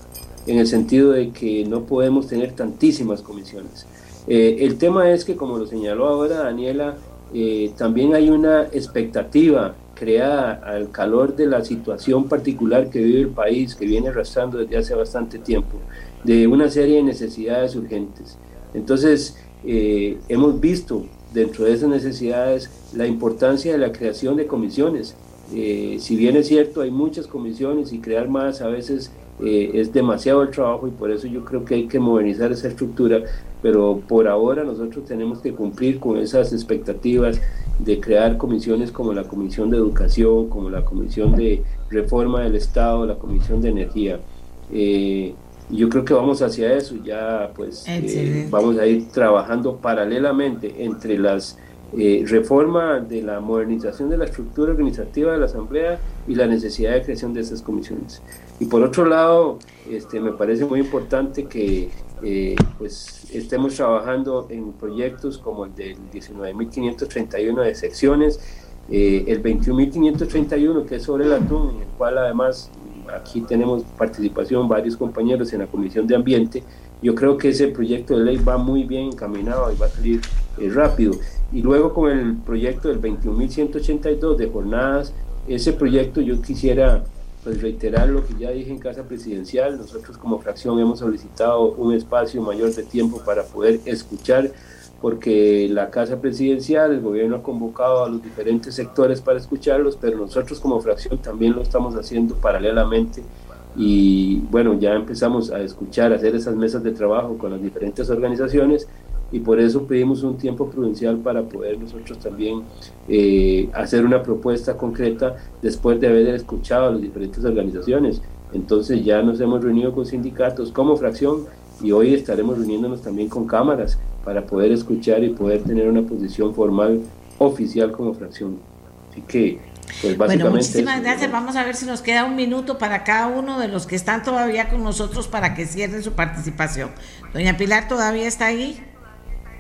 en el sentido de que no podemos tener tantísimas comisiones. Eh, el tema es que, como lo señaló ahora Daniela, eh, también hay una expectativa creada al calor de la situación particular que vive el país, que viene arrastrando desde hace bastante tiempo, de una serie de necesidades urgentes. Entonces, eh, hemos visto dentro de esas necesidades la importancia de la creación de comisiones. Si bien es cierto, hay muchas comisiones y crear más a veces es demasiado el trabajo y por eso yo creo que hay que modernizar esa estructura, pero por ahora nosotros tenemos que cumplir con esas expectativas de crear comisiones como la Comisión de Educación, como la Comisión de Reforma del Estado, la Comisión de Energía. Eh, yo creo que vamos hacia eso, ya pues eh, vamos a ir trabajando paralelamente entre las eh, reforma de la modernización de la estructura organizativa de la Asamblea y la necesidad de creación de esas comisiones. Y por otro lado, este, me parece muy importante que eh, pues estemos trabajando en proyectos como el del 19.531 de secciones, eh, el 21.531 que es sobre el atún, en el cual además aquí tenemos participación varios compañeros en la Comisión de Ambiente. Yo creo que ese proyecto de ley va muy bien encaminado y va a salir eh, rápido. Y luego con el proyecto del 21.182 de jornadas, ese proyecto yo quisiera pues reiterar lo que ya dije en Casa Presidencial, nosotros como fracción hemos solicitado un espacio mayor de tiempo para poder escuchar, porque la Casa Presidencial, el gobierno ha convocado a los diferentes sectores para escucharlos, pero nosotros como fracción también lo estamos haciendo paralelamente. Y bueno, ya empezamos a escuchar, a hacer esas mesas de trabajo con las diferentes organizaciones y por eso pedimos un tiempo prudencial para poder nosotros también eh, hacer una propuesta concreta después de haber escuchado a las diferentes organizaciones. Entonces ya nos hemos reunido con sindicatos como fracción y hoy estaremos reuniéndonos también con cámaras para poder escuchar y poder tener una posición formal oficial como fracción. Así que, pues básicamente... Bueno, muchísimas gracias. Vamos a ver si nos queda un minuto para cada uno de los que están todavía con nosotros para que cierren su participación. Doña Pilar todavía está ahí.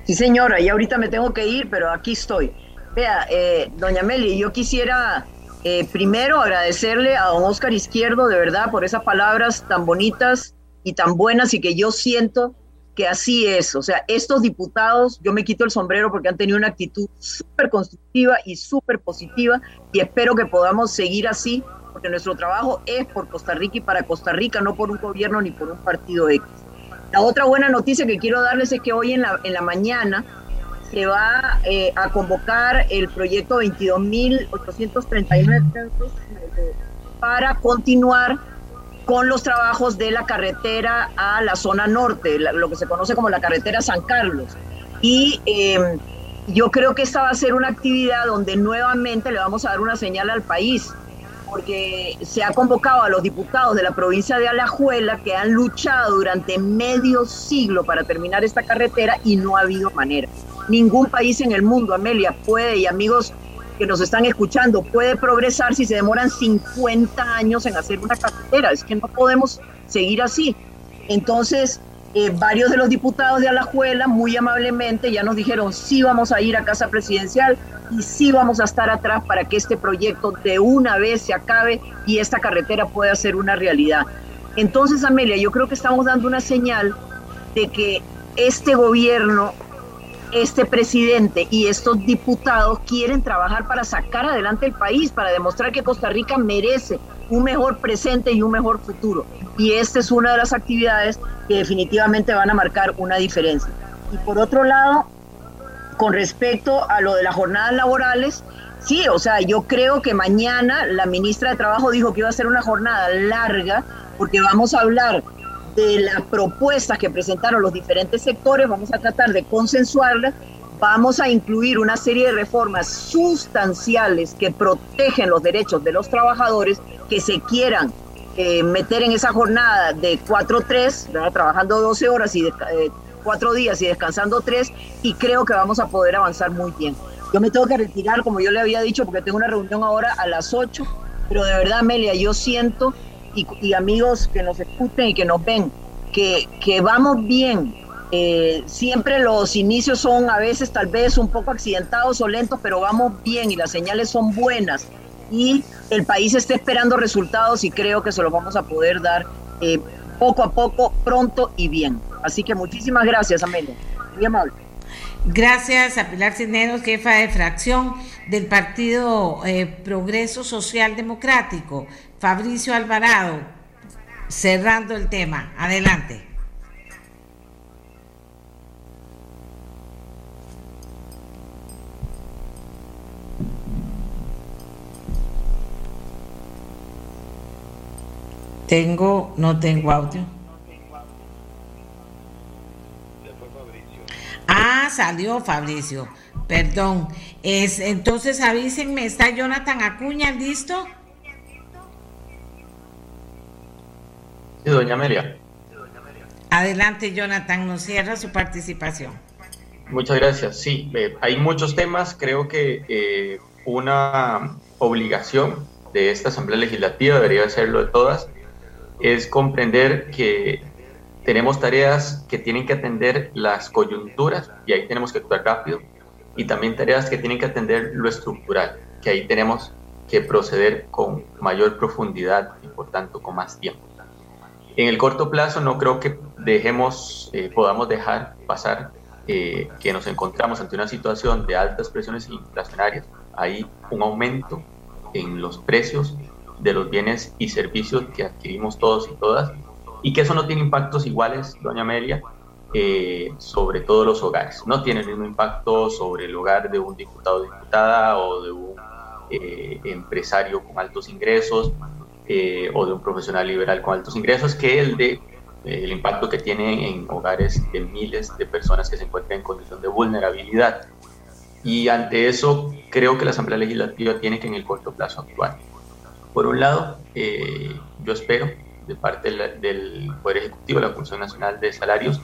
Sí, señora, y ahorita me tengo que ir, pero aquí estoy. Vea, eh, doña Meli, yo quisiera eh, primero agradecerle a don Oscar Izquierdo, de verdad, por esas palabras tan bonitas y tan buenas y que yo siento que así es. O sea, estos diputados, yo me quito el sombrero porque han tenido una actitud súper constructiva y súper positiva y espero que podamos seguir así, porque nuestro trabajo es por Costa Rica y para Costa Rica, no por un gobierno ni por un partido X. La otra buena noticia que quiero darles es que hoy en la, mañana se va eh, a convocar el proyecto 22.839 para continuar con los trabajos de la carretera a la zona norte, lo que se conoce como la carretera San Carlos. Y em, yo creo que esta va a ser una actividad donde nuevamente le vamos a dar una señal al país porque se ha convocado a los diputados de la provincia de Alajuela que han luchado durante medio siglo para terminar esta carretera y no ha habido manera. Ningún país en el mundo, Amelia, puede, y amigos que nos están escuchando, puede progresar si se demoran 50 años en hacer una carretera. Es que no podemos seguir así. Entonces, eh, varios de los diputados de Alajuela muy amablemente ya nos dijeron sí vamos a ir a casa presidencial y sí vamos a estar atrás para que este proyecto de una vez se acabe y esta carretera pueda ser una realidad. Entonces, Amelia, yo creo que estamos dando una señal de que este gobierno, este presidente y estos diputados quieren trabajar para sacar adelante el país, para demostrar que Costa Rica merece un mejor presente y un mejor futuro. Y esta es una de las actividades que definitivamente van a marcar una diferencia. Y por otro lado, con respecto a lo de las jornadas laborales, sí, o sea, yo creo que mañana la ministra de Trabajo dijo que iba a ser una jornada larga porque vamos a hablar de las propuestas que presentaron los diferentes sectores, vamos a tratar de consensuarlas, vamos a incluir una serie de reformas sustanciales que protegen los derechos de los trabajadores que se quieran eh, meter en esa jornada de 4-3, trabajando 12 horas y de, eh, 4 días y descansando 3, y creo que vamos a poder avanzar muy bien. Yo me tengo que retirar, como yo le había dicho, porque tengo una reunión ahora a las 8, pero de verdad, Amelia, yo siento y, amigos que nos escuchen y que nos ven, que vamos bien. Eh, siempre los inicios son a veces tal vez un poco accidentados o lentos, pero vamos bien y las señales son buenas. Y el país está esperando resultados y creo que se los vamos a poder dar eh, poco a poco, pronto y bien. Así que muchísimas gracias, Amelia. Gracias a Pilar Cisneros, jefa de fracción del Partido eh, Progreso Social Democrático. Fabricio Alvarado, cerrando el tema. Adelante. Tengo, no tengo audio. Ah, salió Fabricio. Perdón. Es, entonces avísenme, ¿está Jonathan Acuña listo? doña Amelia. Adelante, Jonathan, nos cierra su participación. Muchas gracias. Sí, eh, hay muchos temas. Creo que eh, una obligación de esta Asamblea Legislativa, debería serlo de todas, es comprender que tenemos tareas que tienen que atender las coyunturas y ahí tenemos que actuar rápido y también tareas que tienen que atender lo estructural, que ahí tenemos que proceder con mayor profundidad y por tanto con más tiempo. En el corto plazo no creo que dejemos, eh, podamos dejar pasar eh, que nos encontramos ante una situación de altas presiones inflacionarias. Hay un aumento en los precios de los bienes y servicios que adquirimos todos y todas y que eso no tiene impactos iguales, doña Amelia, eh, sobre todos los hogares. No tiene el mismo impacto sobre el hogar de un diputado o diputada o de un empresario con altos ingresos eh, o de un profesional liberal con altos ingresos que el de eh, el impacto que tiene en hogares de miles de personas que se encuentran en condición de vulnerabilidad. Y ante eso, creo que la Asamblea Legislativa tiene que en el corto plazo actuar. Por un lado, eh, yo espero de parte del Poder Ejecutivo, la Comisión Nacional de Salarios,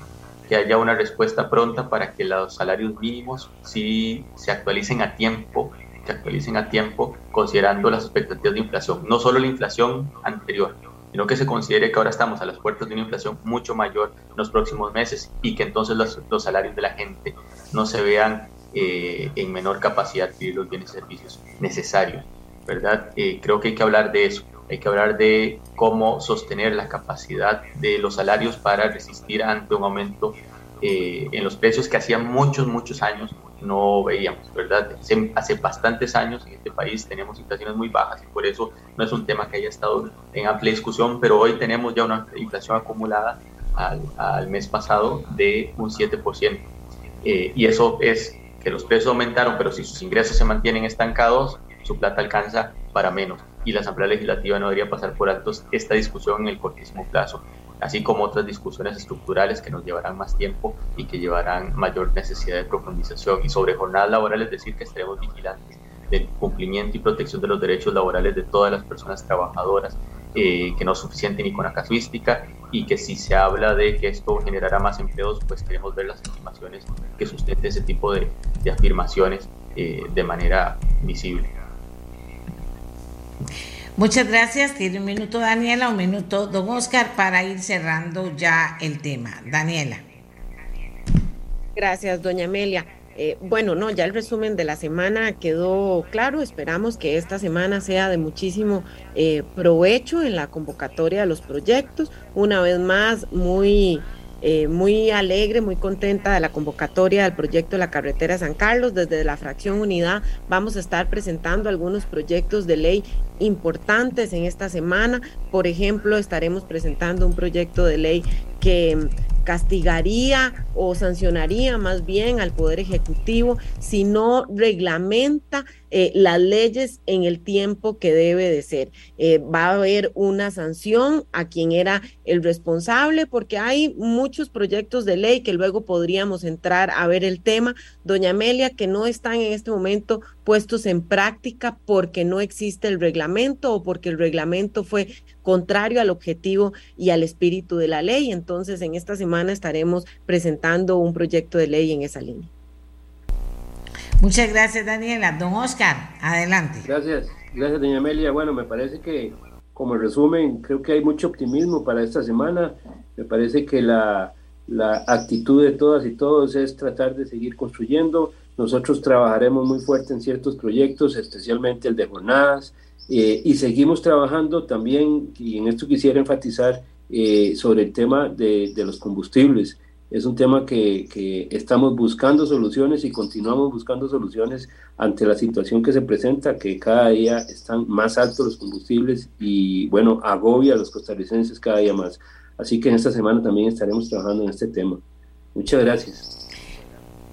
que haya una respuesta pronta para que los salarios mínimos sí se actualicen a tiempo que actualicen a tiempo considerando las expectativas de inflación, no solo la inflación anterior, sino que se considere que ahora estamos a las puertas de una inflación mucho mayor en los próximos meses y que entonces los, los salarios de la gente no se vean eh, en menor capacidad de adquirir los bienes y servicios necesarios, ¿verdad? Eh, creo que hay que hablar de eso, hay que hablar de cómo sostener la capacidad de los salarios para resistir ante un aumento eh, en los precios que hacían muchos, muchos años no veíamos, ¿verdad? Hace, bastantes años en este país tenemos inflaciones muy bajas y por eso no es un tema que haya estado en amplia discusión, pero hoy tenemos ya una inflación acumulada al, mes pasado de un 7%. Eh, y eso es que los precios aumentaron, pero si sus ingresos se mantienen estancados, su plata alcanza para menos. Y la Asamblea Legislativa no debería pasar por altos esta discusión en el cortísimo plazo así como otras discusiones estructurales que nos llevarán más tiempo y que llevarán mayor necesidad de profundización. Y sobre jornadas laborales, decir que estaremos vigilantes del cumplimiento y protección de los derechos laborales de todas las personas trabajadoras, eh, que no es suficiente ni con la casuística y que si se habla de que esto generará más empleos, pues queremos ver las estimaciones que sustenten ese tipo de, afirmaciones eh, de manera visible. Muchas gracias. Tiene un minuto Daniela, un minuto don Oscar para ir cerrando ya el tema. Daniela. Gracias, doña Amelia. Eh, bueno, no, ya el resumen de la semana quedó claro. Esperamos que esta semana sea de muchísimo eh, provecho en la convocatoria de los proyectos. Una vez más, muy eh, muy alegre, muy contenta de la convocatoria del proyecto de la carretera San Carlos. Desde la fracción Unidad vamos a estar presentando algunos proyectos de ley importantes en esta semana. Por ejemplo, estaremos presentando un proyecto de ley que castigaría o sancionaría más bien al Poder Ejecutivo si no reglamenta eh, las leyes en el tiempo que debe de ser. Eh, va a haber una sanción a quien era el responsable porque hay muchos proyectos de ley que luego podríamos entrar a ver el tema. Doña Amelia, que no están en este momento puestos en práctica porque no existe el reglamento o porque el reglamento fue contrario al objetivo y al espíritu de la ley. Entonces, en esta semana estaremos presentando un proyecto de ley en esa línea. Muchas gracias, Daniela. Don Oscar, adelante. Gracias, gracias, doña Amelia. Bueno, me parece que, como resumen, creo que hay mucho optimismo para esta semana. Me parece que la, la actitud de todas y todos es tratar de seguir construyendo. Nosotros trabajaremos muy fuerte en ciertos proyectos, especialmente el de jornadas, eh, y seguimos trabajando también, y en esto quisiera enfatizar, eh, sobre el tema de, de los combustibles es un tema que, estamos buscando soluciones y continuamos buscando soluciones ante la situación que se presenta, que cada día están más altos los combustibles y bueno, agobia a los costarricenses cada día más. Así que en esta semana también estaremos trabajando en este tema. Muchas gracias.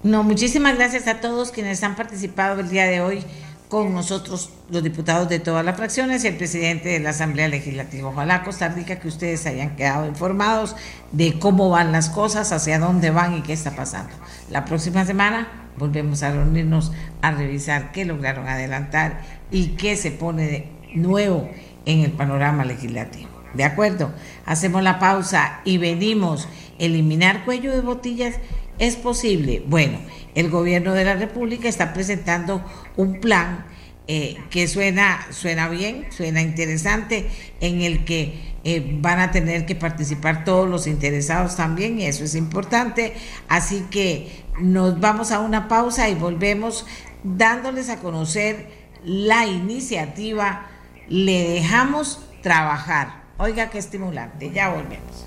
No, muchísimas gracias a todos quienes han participado el día de hoy con nosotros los diputados de todas las fracciones y el presidente de la Asamblea Legislativa. Ojalá Costa Rica que ustedes hayan quedado informados de cómo van las cosas, hacia dónde van y qué está pasando. La próxima semana volvemos a reunirnos a revisar qué lograron adelantar y qué se pone de nuevo en el panorama legislativo. ¿De acuerdo? Hacemos la pausa y venimos. Eliminar cuello de botellas es posible. Bueno, el gobierno de la República está presentando un plan eh, que suena, suena bien, suena interesante, en el que eh, van a tener que participar todos los interesados también, y eso es importante. Así que nos vamos a una pausa y volvemos dándoles a conocer la iniciativa. Le dejamos trabajar. Oiga qué estimulante, ya volvemos.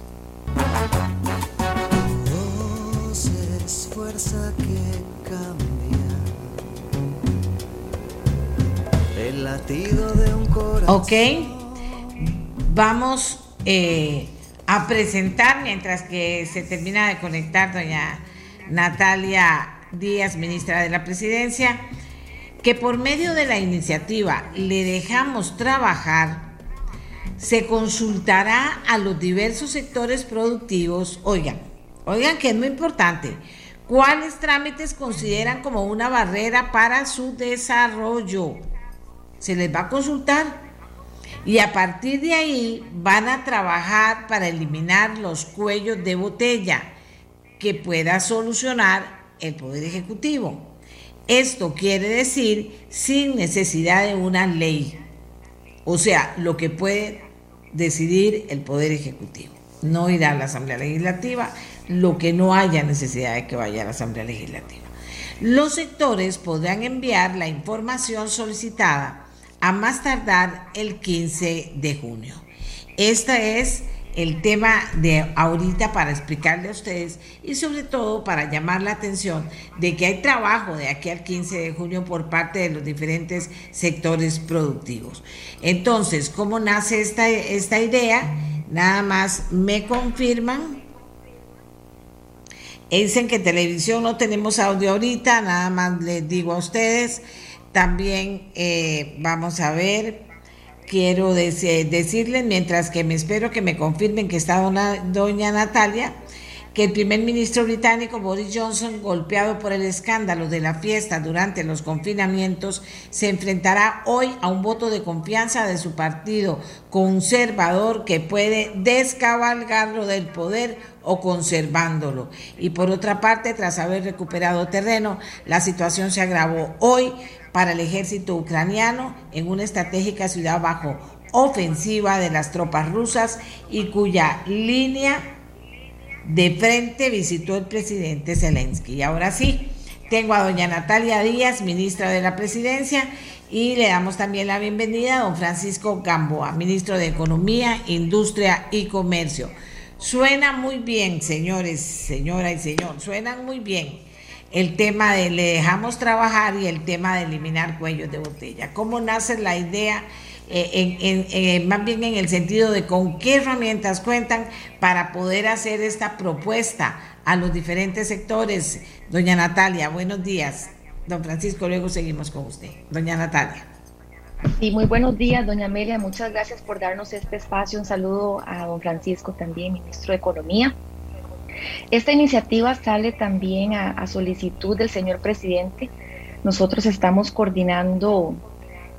fuerza que cambia el latido de un corazón. Ok, vamos eh, a presentar mientras que se termina de conectar doña Natalia Díaz, ministra de la Presidencia, que por medio de la iniciativa le dejamos trabajar se consultará a los diversos sectores productivos, oigan, oigan que es muy importante, ¿Cuáles trámites consideran como una barrera para su desarrollo? Se les va a consultar y a partir de ahí van a trabajar para eliminar los cuellos de botella que pueda solucionar el Poder Ejecutivo. Esto quiere decir sin necesidad de una ley, o sea, lo que puede decidir el Poder Ejecutivo. No irá a la Asamblea Legislativa, lo que no haya necesidad de que vaya a la Asamblea Legislativa. Los sectores podrán enviar la información solicitada a más tardar el 15 de junio. Este es el tema de ahorita para explicarle a ustedes y sobre todo para llamar la atención de que hay trabajo de aquí al 15 de junio por parte de los diferentes sectores productivos. Entonces, ¿cómo nace esta, esta idea? Nada más me confirman Dicen que televisión no tenemos audio ahorita, nada más les digo a ustedes. También eh, vamos a ver, quiero decirles, mientras que me espero que me confirmen que está doña Natalia, que el primer ministro británico Boris Johnson, golpeado por el escándalo de la fiesta durante los confinamientos, se enfrentará hoy a un voto de confianza de su partido conservador que puede descabalgarlo del poder o conservándolo. Y por otra parte, tras haber recuperado terreno, la situación se agravó hoy para el ejército ucraniano en una estratégica ciudad bajo ofensiva de las tropas rusas y cuya línea de frente visitó el presidente Zelensky. Y ahora sí, tengo a doña Natalia Díaz, ministra de la Presidencia, y le damos también la bienvenida a don Francisco Gamboa, ministro de Economía, Industria y Comercio. Suena muy bien, señores, señora y señor, suenan muy bien el tema de le dejamos trabajar y el tema de eliminar cuellos de botella. ¿Cómo nace la idea? Eh, en, más bien en el sentido de con qué herramientas cuentan para poder hacer esta propuesta a los diferentes sectores. Doña Natalia, buenos días. Don Francisco, luego seguimos con usted. Doña Natalia. Sí, muy buenos días, doña Amelia. Muchas gracias por darnos este espacio. Un saludo a don Francisco también, ministro de Economía. Esta iniciativa sale también a solicitud del señor presidente. Nosotros estamos coordinando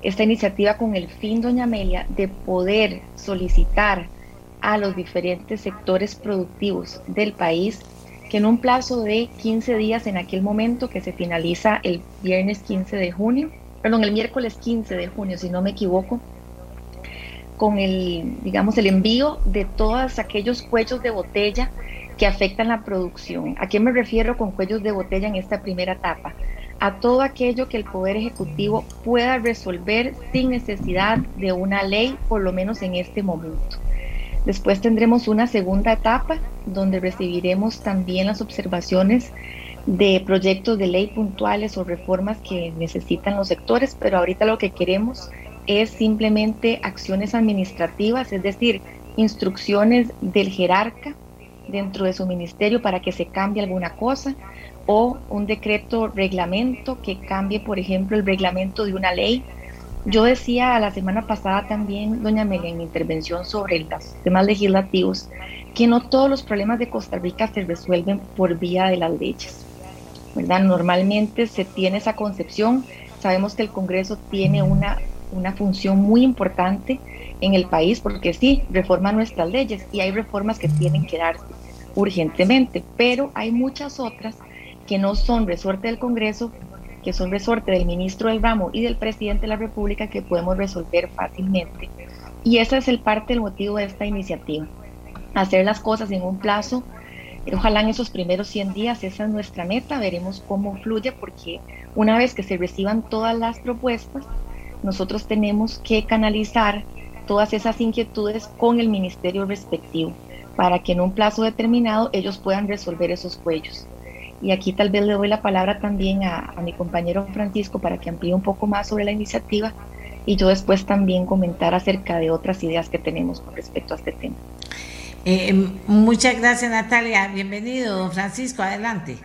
esta iniciativa con el fin, doña Amelia, de poder solicitar a los diferentes sectores productivos del país que en un plazo de 15 días en aquel momento que se finaliza el viernes 15 de junio, perdón, el miércoles 15 de junio, si no me equivoco, con el, digamos, el envío de todos aquellos cuellos de botella que afectan la producción. ¿A qué me refiero con cuellos de botella en esta primera etapa? a todo aquello que el Poder Ejecutivo pueda resolver sin necesidad de una ley, por lo menos en este momento. Después tendremos una segunda etapa donde recibiremos también las observaciones de proyectos de ley puntuales o reformas que necesitan los sectores, pero ahorita lo que queremos es simplemente acciones administrativas, es decir, instrucciones del jerarca dentro de su ministerio para que se cambie alguna cosa, o un decreto reglamento que cambie, por ejemplo, el reglamento de una ley. Yo decía la semana pasada también, doña Amelia, en mi intervención sobre los temas legislativos, que no todos los problemas de Costa Rica se resuelven por vía de las leyes. ¿Verdad? Normalmente se tiene esa concepción. Sabemos que el Congreso tiene una, una función muy importante en el país porque sí, reforma nuestras leyes y hay reformas que tienen que darse urgentemente, pero hay muchas otras que no son resorte del Congreso, que son resorte del ministro del ramo y del presidente de la República que podemos resolver fácilmente. Y ese es el parte del motivo de esta iniciativa. Hacer las cosas en un plazo, ojalá en esos primeros 100 días, esa es nuestra meta, veremos cómo fluye, porque una vez que se reciban todas las propuestas, nosotros tenemos que canalizar todas esas inquietudes con el ministerio respectivo, para que en un plazo determinado ellos puedan resolver esos cuellos. Y aquí tal vez le doy la palabra también a, mi compañero Francisco para que amplíe un poco más sobre la iniciativa y yo después también comentar acerca de otras ideas que tenemos con respecto a este tema. Eh, muchas gracias Natalia, bienvenido don Francisco, adelante.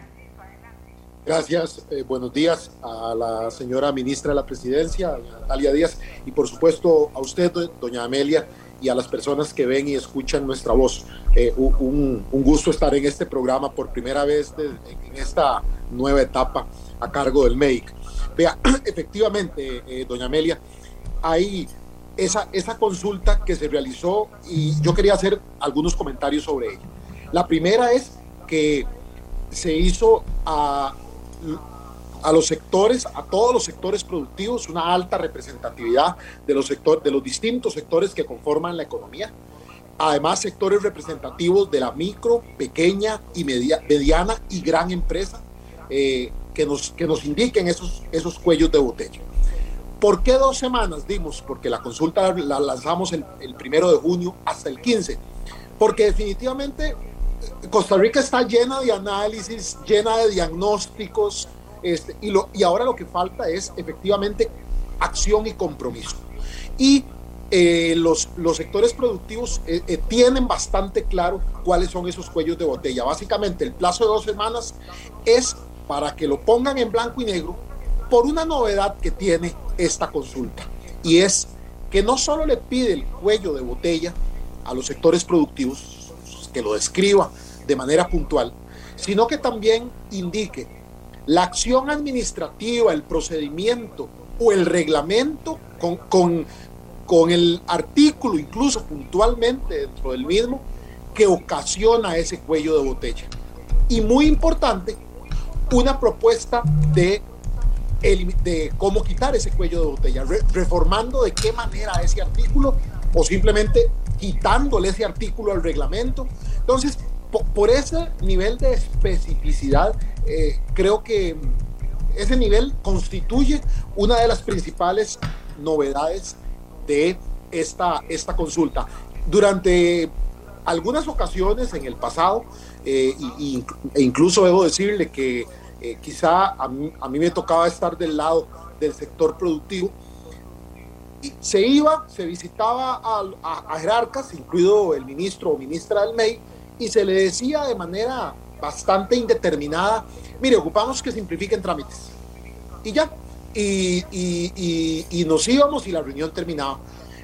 Gracias, eh, buenos días a la señora ministra de la Presidencia, Natalia Díaz, y por supuesto a usted, doña Amelia, y a las personas que ven y escuchan nuestra voz. Eh, un, gusto estar en este programa por primera vez en esta nueva etapa a cargo del MEIC. Vea, <clears throat> efectivamente, eh, doña Amelia, hay esa, esa consulta que se realizó y yo quería hacer algunos comentarios sobre ella. La primera es que se hizo a a los sectores, a todos los sectores productivos, una alta representatividad de los, sectores, de los distintos sectores que conforman la economía. Además, sectores representativos de la micro, pequeña y mediana y gran empresa eh, que, nos, que nos indiquen esos, esos cuellos de botella. ¿Por qué dos semanas dimos? Porque la consulta la lanzamos el, primero de junio hasta el 15. Porque definitivamente eh, Costa Rica está llena de análisis, llena de diagnósticos, este, y, ahora lo que falta es efectivamente acción y compromiso. Y eh, los, sectores productivos eh, tienen bastante claro cuáles son esos cuellos de botella. Básicamente el plazo de dos semanas es para que lo pongan en blanco y negro por una novedad que tiene esta consulta. Y es que no solo le pide el cuello de botella a los sectores productivos, que lo describa de manera puntual, sino que también indique la acción administrativa, el procedimiento o el reglamento con, con, con el artículo, incluso puntualmente dentro del mismo, que ocasiona ese cuello de botella. Y muy importante, una propuesta de, de cómo quitar ese cuello de botella, reformando de qué manera ese artículo o simplemente quitándole ese artículo al reglamento. Entonces, por ese nivel de especificidad eh, creo que ese nivel constituye una de las principales novedades de esta, esta consulta. Durante algunas ocasiones en el pasado, e incluso debo decirle que quizá a mí, me tocaba estar del lado del sector productivo, se iba, se visitaba a, jerarcas, incluido el ministro o ministra del MEI, y se le decía de manera bastante indeterminada, mire, ocupamos que simplifiquen trámites. Y ya, y, nos íbamos y la reunión terminaba.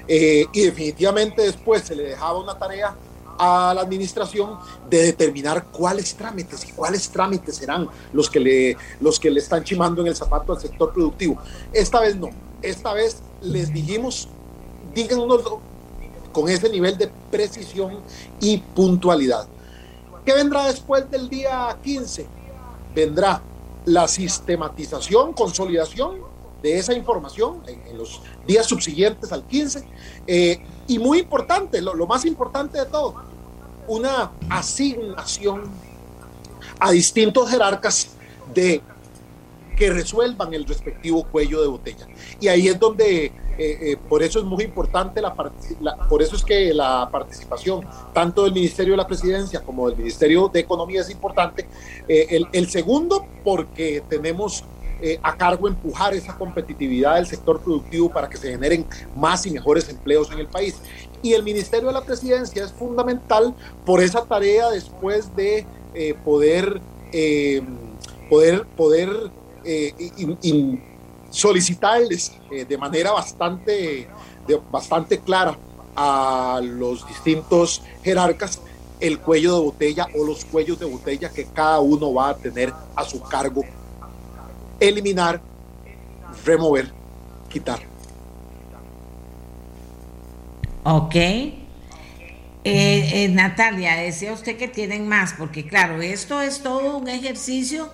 Eh, y definitivamente después se le dejaba una tarea a la administración de determinar cuáles trámites y cuáles trámites serán los que le, los que le están chimando en el zapato al sector productivo. Esta vez no, esta vez les dijimos, díganos con ese nivel de precisión y puntualidad. ¿Qué vendrá después del día 15? Vendrá la sistematización, consolidación de esa información en, los días subsiguientes al 15. Eh, y muy importante, lo, más importante de todo, una asignación a distintos jerarcas de que resuelvan el respectivo cuello de botella. Y ahí es donde, eh, eh, por eso es muy importante, la, por eso es que la participación tanto del Ministerio de la Presidencia como del Ministerio de Economía es importante. el, el, segundo, porque tenemos eh, a cargo empujar esa competitividad del sector productivo para que se generen más y mejores empleos en el país. Y el Ministerio de la Presidencia es fundamental por esa tarea después de eh, poder, eh, poder, poder solicitarles de manera bastante, bastante clara a los distintos jerarcas el cuello de botella o los cuellos de botella que cada uno va a tener a su cargo eliminar, remover, quitar. Ok. Eh, eh, Natalia, decía usted que tienen más, porque claro, esto es todo un ejercicio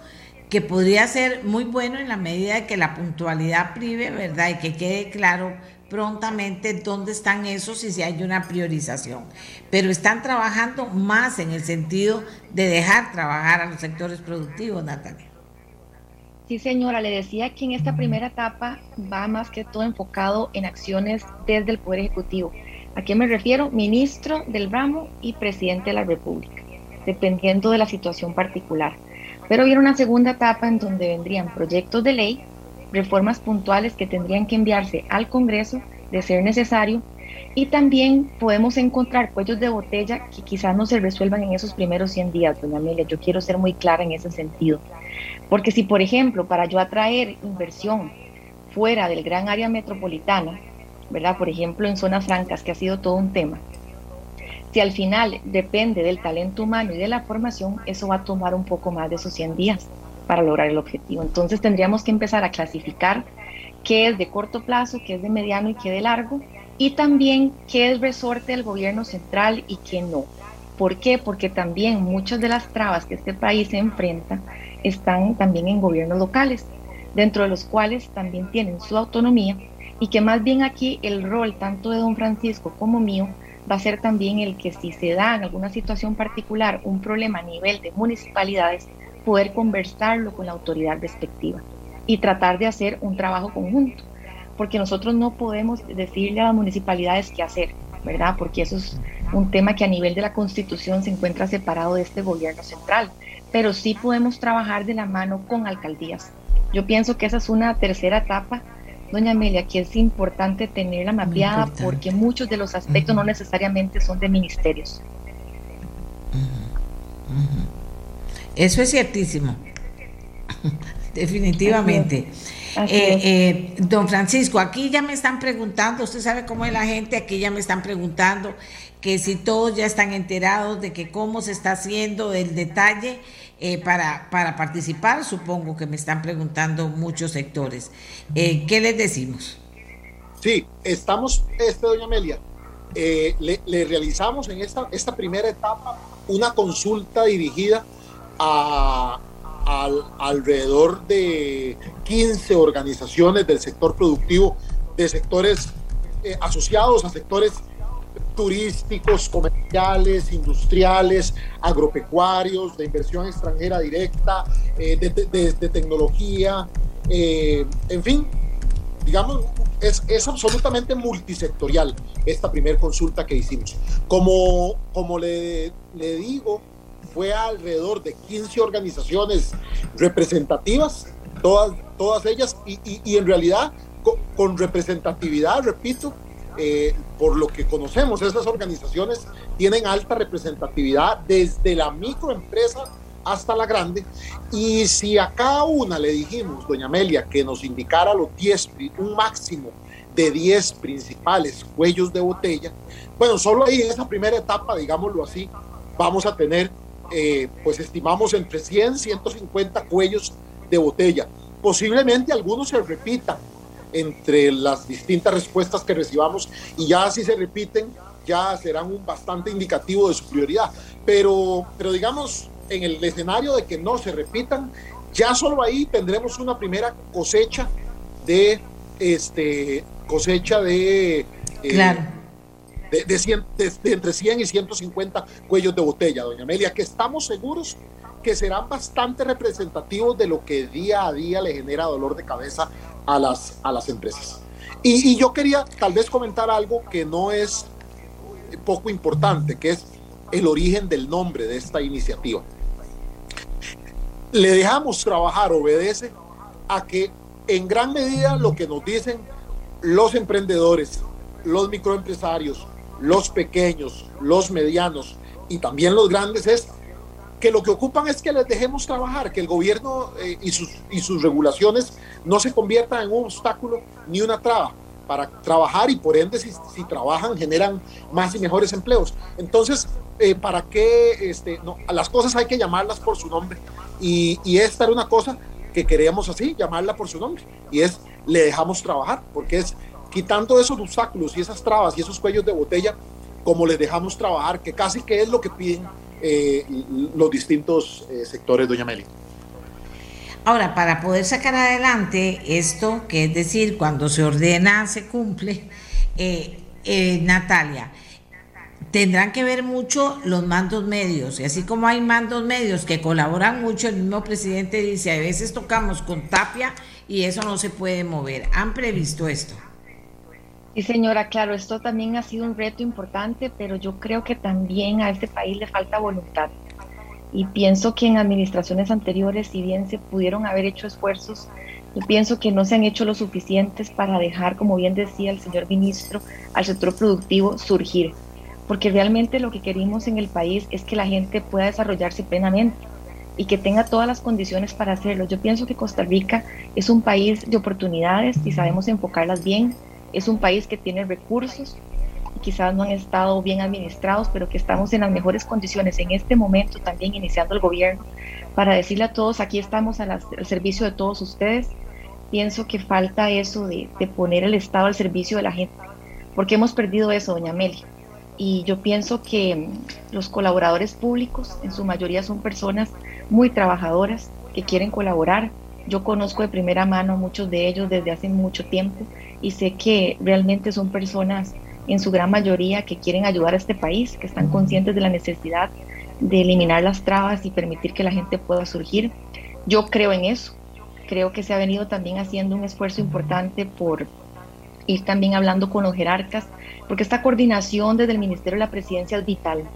que podría ser muy bueno en la medida de que la puntualidad prive, ¿verdad? Y que quede claro prontamente dónde están esos y si hay una priorización. Pero están trabajando más en el sentido de dejar trabajar a los sectores productivos, Natalia. Sí, señora, le decía que en esta primera etapa va más que todo enfocado en acciones desde el Poder Ejecutivo. ¿A qué me refiero? Ministro del ramo y presidente de la República, dependiendo de la situación particular. Pero viene una segunda etapa en donde vendrían proyectos de ley, reformas puntuales que tendrían que enviarse al Congreso de ser necesario y también podemos encontrar cuellos de botella que quizás no se resuelvan en esos primeros 100 días, doña Amelia. Yo quiero ser muy clara en ese sentido. Porque si, por ejemplo, para yo atraer inversión fuera del gran área metropolitana, ¿verdad? Por ejemplo, en zonas francas, que ha sido todo un tema, si al final depende del talento humano y de la formación, eso va a tomar un poco más de esos 100 días para lograr el objetivo. Entonces tendríamos que empezar a clasificar qué es de corto plazo, qué es de mediano y qué de largo, y también qué es resorte del gobierno central y qué no. ¿Por qué? Porque también muchas de las trabas que este país se enfrenta están también en gobiernos locales, dentro de los cuales también tienen su autonomía y que más bien aquí el rol tanto de don Francisco como mío va a ser también el que si se da en alguna situación particular un problema a nivel de municipalidades, poder conversarlo con la autoridad respectiva y tratar de hacer un trabajo conjunto, porque nosotros no podemos decirle a las municipalidades qué hacer, ¿verdad? Porque eso es un tema que a nivel de la Constitución se encuentra separado de este gobierno central pero sí podemos trabajar de la mano con alcaldías. Yo pienso que esa es una tercera etapa, doña Amelia, que es importante tenerla mapeada porque muchos de los aspectos no necesariamente son de ministerios. Eso es ciertísimo, <laughs> definitivamente. Eh, eh, don Francisco, aquí ya me están preguntando, usted sabe cómo es la gente, aquí ya me están preguntando que si todos ya están enterados de que cómo se está haciendo el detalle eh, para, para participar, supongo que me están preguntando muchos sectores. Eh, ¿Qué les decimos? Sí, estamos, este, doña Amelia, eh, le, realizamos en esta, esta primera etapa una consulta dirigida a, alrededor de 15 organizaciones del sector productivo, de sectores asociados a sectores turísticos, comerciales, industriales, agropecuarios, de inversión extranjera directa, eh, de, tecnología, eh, en fin, digamos, es, es, absolutamente multisectorial esta primera consulta que hicimos. Como, como le, le digo, fue alrededor de 15 organizaciones representativas, todas, todas ellas, y, y, en realidad con, representatividad, repito, eh, por lo que conocemos, esas organizaciones tienen alta representatividad desde la microempresa hasta la grande. Y si a cada una le dijimos, doña Amelia, que nos indicara los 10, un máximo de 10 principales cuellos de botella, bueno, solo ahí en esa primera etapa, digámoslo así, vamos a tener eh, pues estimamos entre 100, 150 cuellos de botella. Posiblemente algunos se repitan entre las distintas respuestas que recibamos y ya si se repiten ya serán un bastante indicativo de su prioridad. Pero, pero digamos, en el escenario de que no se repitan, ya solo ahí tendremos una primera cosecha de este cosecha de eh, claro de, entre 100 y 150 cuellos de botella, doña Amelia, que estamos seguros que serán bastante representativos de lo que día a día le genera dolor de cabeza a las, a las empresas. Y, y yo quería tal vez comentar algo que no es poco importante, que es el origen del nombre de esta iniciativa. Le dejamos trabajar, obedece a que en gran medida lo que nos dicen los emprendedores, los microempresarios, los pequeños, los medianos y también los grandes es que lo que ocupan es que les dejemos trabajar, que el gobierno eh, y, sus, y sus regulaciones no se conviertan en un obstáculo ni una traba para trabajar y por ende si, si trabajan generan más y mejores empleos. Entonces, eh, ¿para qué? Este, no, las cosas hay que llamarlas por su nombre y, y esta era una cosa que queríamos así, llamarla por su nombre y es le dejamos trabajar porque es quitando esos obstáculos y esas trabas y esos cuellos de botella, como les dejamos trabajar, que casi que es lo que piden eh, los distintos eh, sectores, doña Meli. Ahora, para poder sacar adelante esto, que es decir, cuando se ordena, se cumple, eh, Natalia, tendrán que ver mucho los mandos medios. Y así como hay mandos medios que colaboran mucho, el mismo presidente dice, a veces tocamos con tapia y eso no se puede mover. ¿Han previsto esto? Sí, señora, claro, esto también ha sido un reto importante, pero yo creo que también a este país le falta voluntad. Y pienso que en administraciones anteriores, si bien se pudieron haber hecho esfuerzos, yo pienso que no se han hecho lo suficientes para dejar, como bien decía el señor ministro, al sector productivo surgir. Porque realmente lo que queremos en el país es que la gente pueda desarrollarse plenamente y que tenga todas las condiciones para hacerlo. Yo pienso que Costa Rica es un país de oportunidades y sabemos enfocarlas bien es un país que tiene recursos y quizás no han estado bien administrados, pero que estamos en las mejores condiciones en este momento también iniciando el gobierno para decirle a todos, aquí estamos al, servicio de todos ustedes. Pienso que falta eso de, poner el Estado al servicio de la gente, porque hemos perdido eso, doña Amelia. Y yo pienso que mm, los colaboradores públicos en su mayoría son personas muy trabajadoras que quieren colaborar. Yo conozco de primera mano a muchos de ellos desde hace mucho tiempo y sé que realmente son personas en su gran mayoría que quieren ayudar a este país, que están conscientes de la necesidad de eliminar las trabas y permitir que la gente pueda surgir. Yo creo en eso. Creo que se ha venido también haciendo un esfuerzo importante por ir también hablando con los jerarcas, porque esta coordinación desde el Ministerio de la Presidencia es vital.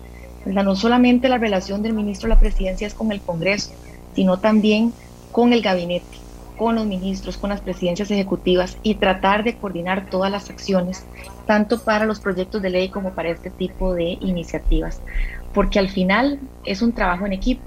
No solamente la relación del ministro de la Presidencia es con el Congreso, sino también con el gabinete con los ministros, con las presidencias ejecutivas y tratar de coordinar todas las acciones, tanto para los proyectos de ley como para este tipo de iniciativas, porque al final es un trabajo en equipo.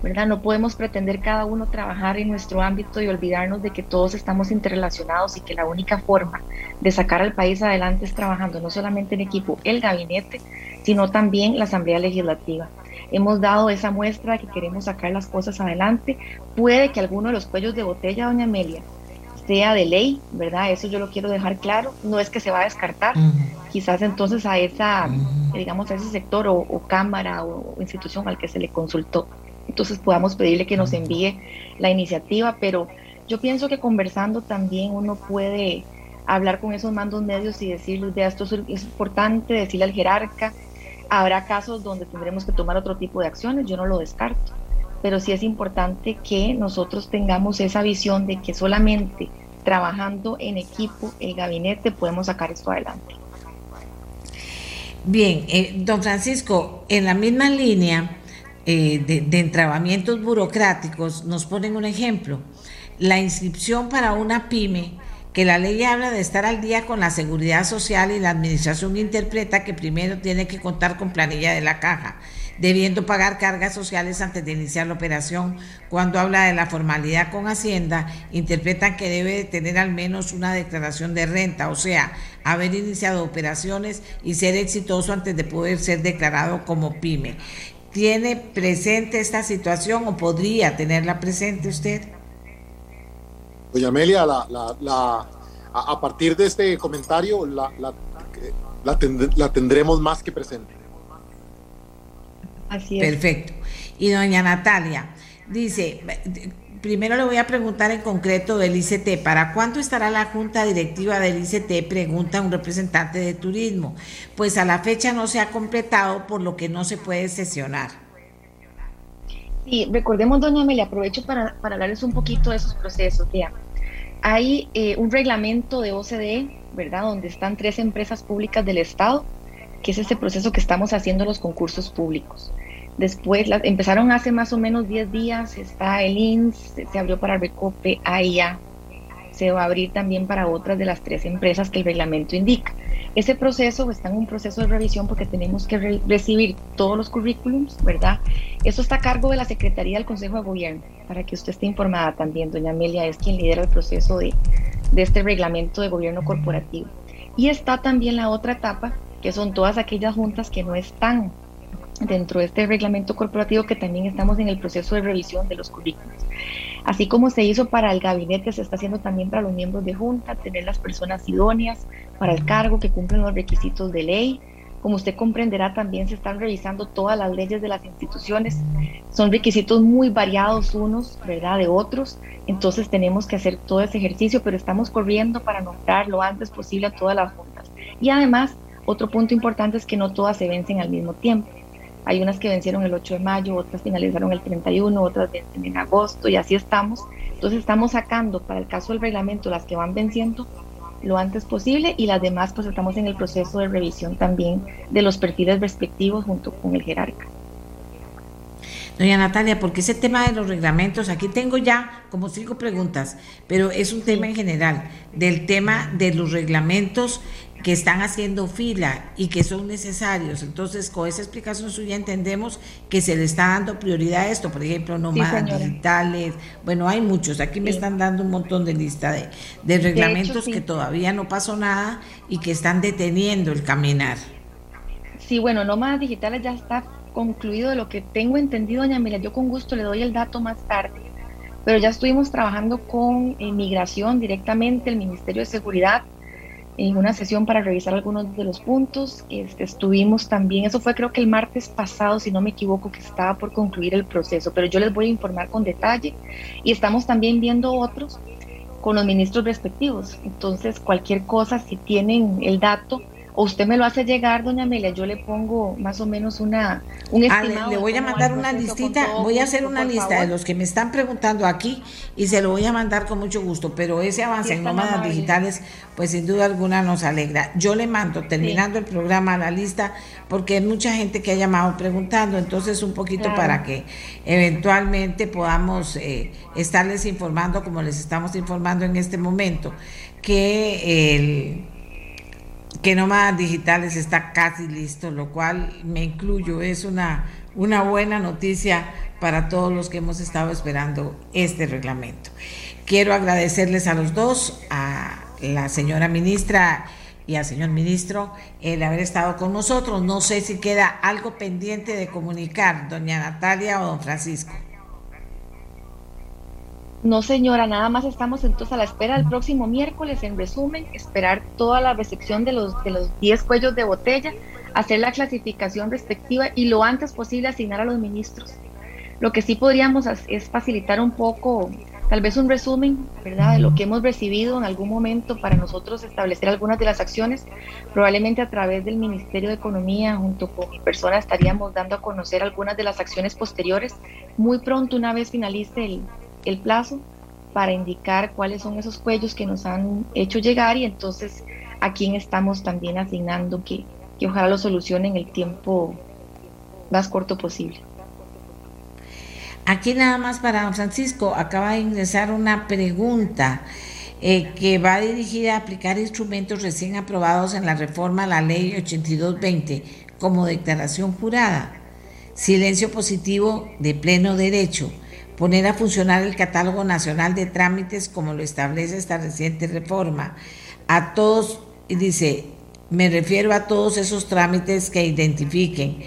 ¿verdad? No podemos pretender cada uno trabajar en nuestro ámbito y olvidarnos de que todos estamos interrelacionados y que la única forma de sacar al país adelante es trabajando no solamente en equipo el gabinete, sino también la Asamblea Legislativa hemos dado esa muestra que queremos sacar las cosas adelante. Puede que alguno de los cuellos de botella, doña Amelia, sea de ley, ¿verdad? Eso yo lo quiero dejar claro. No es que se va a descartar. Quizás entonces a esa, digamos, a ese sector o, cámara o, institución al que se le consultó, entonces podamos pedirle que nos envíe la iniciativa, pero yo pienso que conversando también uno puede hablar con esos mandos medios y decirles, de esto es importante, decirle al jerarca, Habrá casos donde tendremos que tomar otro tipo de acciones, yo no lo descarto, pero sí es importante que nosotros tengamos esa visión de que solamente trabajando en equipo, el gabinete, podemos sacar esto adelante. Bien, eh, don Francisco, en la misma línea eh, de, de entrabamientos burocráticos, nos ponen un ejemplo. La inscripción para una pyme que la ley habla de estar al día con la seguridad social y la administración interpreta que primero tiene que contar con planilla de la caja, debiendo pagar cargas sociales antes de iniciar la operación. Cuando habla de la formalidad con Hacienda, interpretan que debe tener al menos una declaración de renta, o sea, haber iniciado operaciones y ser exitoso antes de poder ser declarado como pyme. ¿Tiene presente esta situación o podría tenerla presente usted? Doña Amelia, la, la, a, partir de este comentario la, la, tendremos más que presente. Así es. Perfecto. Y doña Natalia dice, primero le voy a preguntar en concreto del ICT, ¿para cuándo estará la junta directiva del ICT? Pregunta un representante de turismo. Pues a la fecha no se ha completado, por lo que no se puede sesionar. Sí, recordemos, doña Amelia, aprovecho para, para hablarles un poquito de esos procesos. Ya. Hay eh, un reglamento de OCDE, ¿verdad? Donde están tres empresas públicas del Estado, que es ese proceso que estamos haciendo los concursos públicos. Después empezaron hace más o menos 10 días, está el INS, se abrió para Recope, AIA, se va a abrir también para otras de las tres empresas que el reglamento indica. Ese proceso está en un proceso de revisión porque tenemos que recibir todos los currículums, ¿verdad? Eso está a cargo de la Secretaría del Consejo de Gobierno, para que usted esté informada también. Doña Amelia es quien lidera el proceso de, este reglamento de gobierno corporativo. Y está también la otra etapa, que son todas aquellas juntas que no están dentro de este reglamento corporativo que también estamos en el proceso de revisión de los currículos. Así como se hizo para el gabinete, se está haciendo también para los miembros de junta, tener las personas idóneas para el cargo que cumplen los requisitos de ley. Como usted comprenderá, también se están revisando todas las leyes de las instituciones. Son requisitos muy variados unos, ¿verdad?, de otros. Entonces tenemos que hacer todo ese ejercicio, pero estamos corriendo para nombrar lo antes posible a todas las juntas. Y además, otro punto importante es que no todas se vencen al mismo tiempo. Hay unas que vencieron el 8 de mayo, otras finalizaron el 31, otras vencen en agosto y así estamos. Entonces estamos sacando para el caso del reglamento las que van venciendo lo antes posible y las demás pues estamos en el proceso de revisión también de los perfiles respectivos junto con el jerarca. Doña Natalia, porque ese tema de los reglamentos, aquí tengo ya como cinco preguntas, pero es un tema en general, del tema de los reglamentos que están haciendo fila y que son necesarios. Entonces, con esa explicación suya entendemos que se le está dando prioridad a esto, por ejemplo, nómadas digitales, bueno, hay muchos, aquí me están dando un montón de lista de, de reglamentos que todavía no pasó nada y que están deteniendo el caminar. Sí, bueno, nómadas digitales ya está concluido de lo que tengo entendido, doña Mira, yo con gusto le doy el dato más tarde, pero ya estuvimos trabajando con inmigración directamente, el Ministerio de Seguridad, en una sesión para revisar algunos de los puntos. Este, estuvimos también, eso fue creo que el martes pasado, si no me equivoco, que estaba por concluir el proceso, pero yo les voy a informar con detalle y estamos también viendo otros con los ministros respectivos. Entonces, cualquier cosa, si tienen el dato, o usted me lo hace llegar, doña Amelia, yo le pongo más o menos una, un estimado. le, voy a mandar una listita, voy a hacer una lista de los que me están preguntando aquí y se lo voy a mandar con mucho gusto, pero ese avance en nómadas digitales, pues sin duda alguna nos alegra. Yo le mando, terminando el programa, a la lista, porque hay mucha gente que ha llamado preguntando, entonces un poquito para que eventualmente podamos eh, estarles informando como les estamos informando en este momento, que el que Nómadas Digitales está casi listo, lo cual me incluyo, es una, una buena noticia para todos los que hemos estado esperando este reglamento. Quiero agradecerles a los dos, a la señora ministra y al señor ministro, el haber estado con nosotros. No sé si queda algo pendiente de comunicar, doña Natalia o don Francisco. No, señora, nada más estamos entonces a la espera del próximo miércoles, en resumen, esperar toda la recepción de los de los 10 cuellos de botella, hacer la clasificación respectiva y lo antes posible asignar a los ministros. Lo que sí podríamos es facilitar un poco, tal vez un resumen, ¿verdad?, de lo que hemos recibido en algún momento para nosotros establecer algunas de las acciones. Probablemente a través del Ministerio de Economía, junto con mi persona, estaríamos dando a conocer algunas de las acciones posteriores muy pronto, una vez finalice el, el plazo para indicar cuáles son esos cuellos que nos han hecho llegar y entonces a quién estamos también asignando que, que ojalá lo solucione en el tiempo más corto posible. Aquí nada más para don Francisco, acaba de ingresar una pregunta eh, que va dirigida a aplicar instrumentos recién aprobados en la reforma a la ley 8220 como declaración jurada. Silencio positivo de pleno derecho. Poner a funcionar el catálogo nacional de trámites como lo establece esta reciente reforma. A todos, y dice, me refiero a todos esos trámites que identifiquen.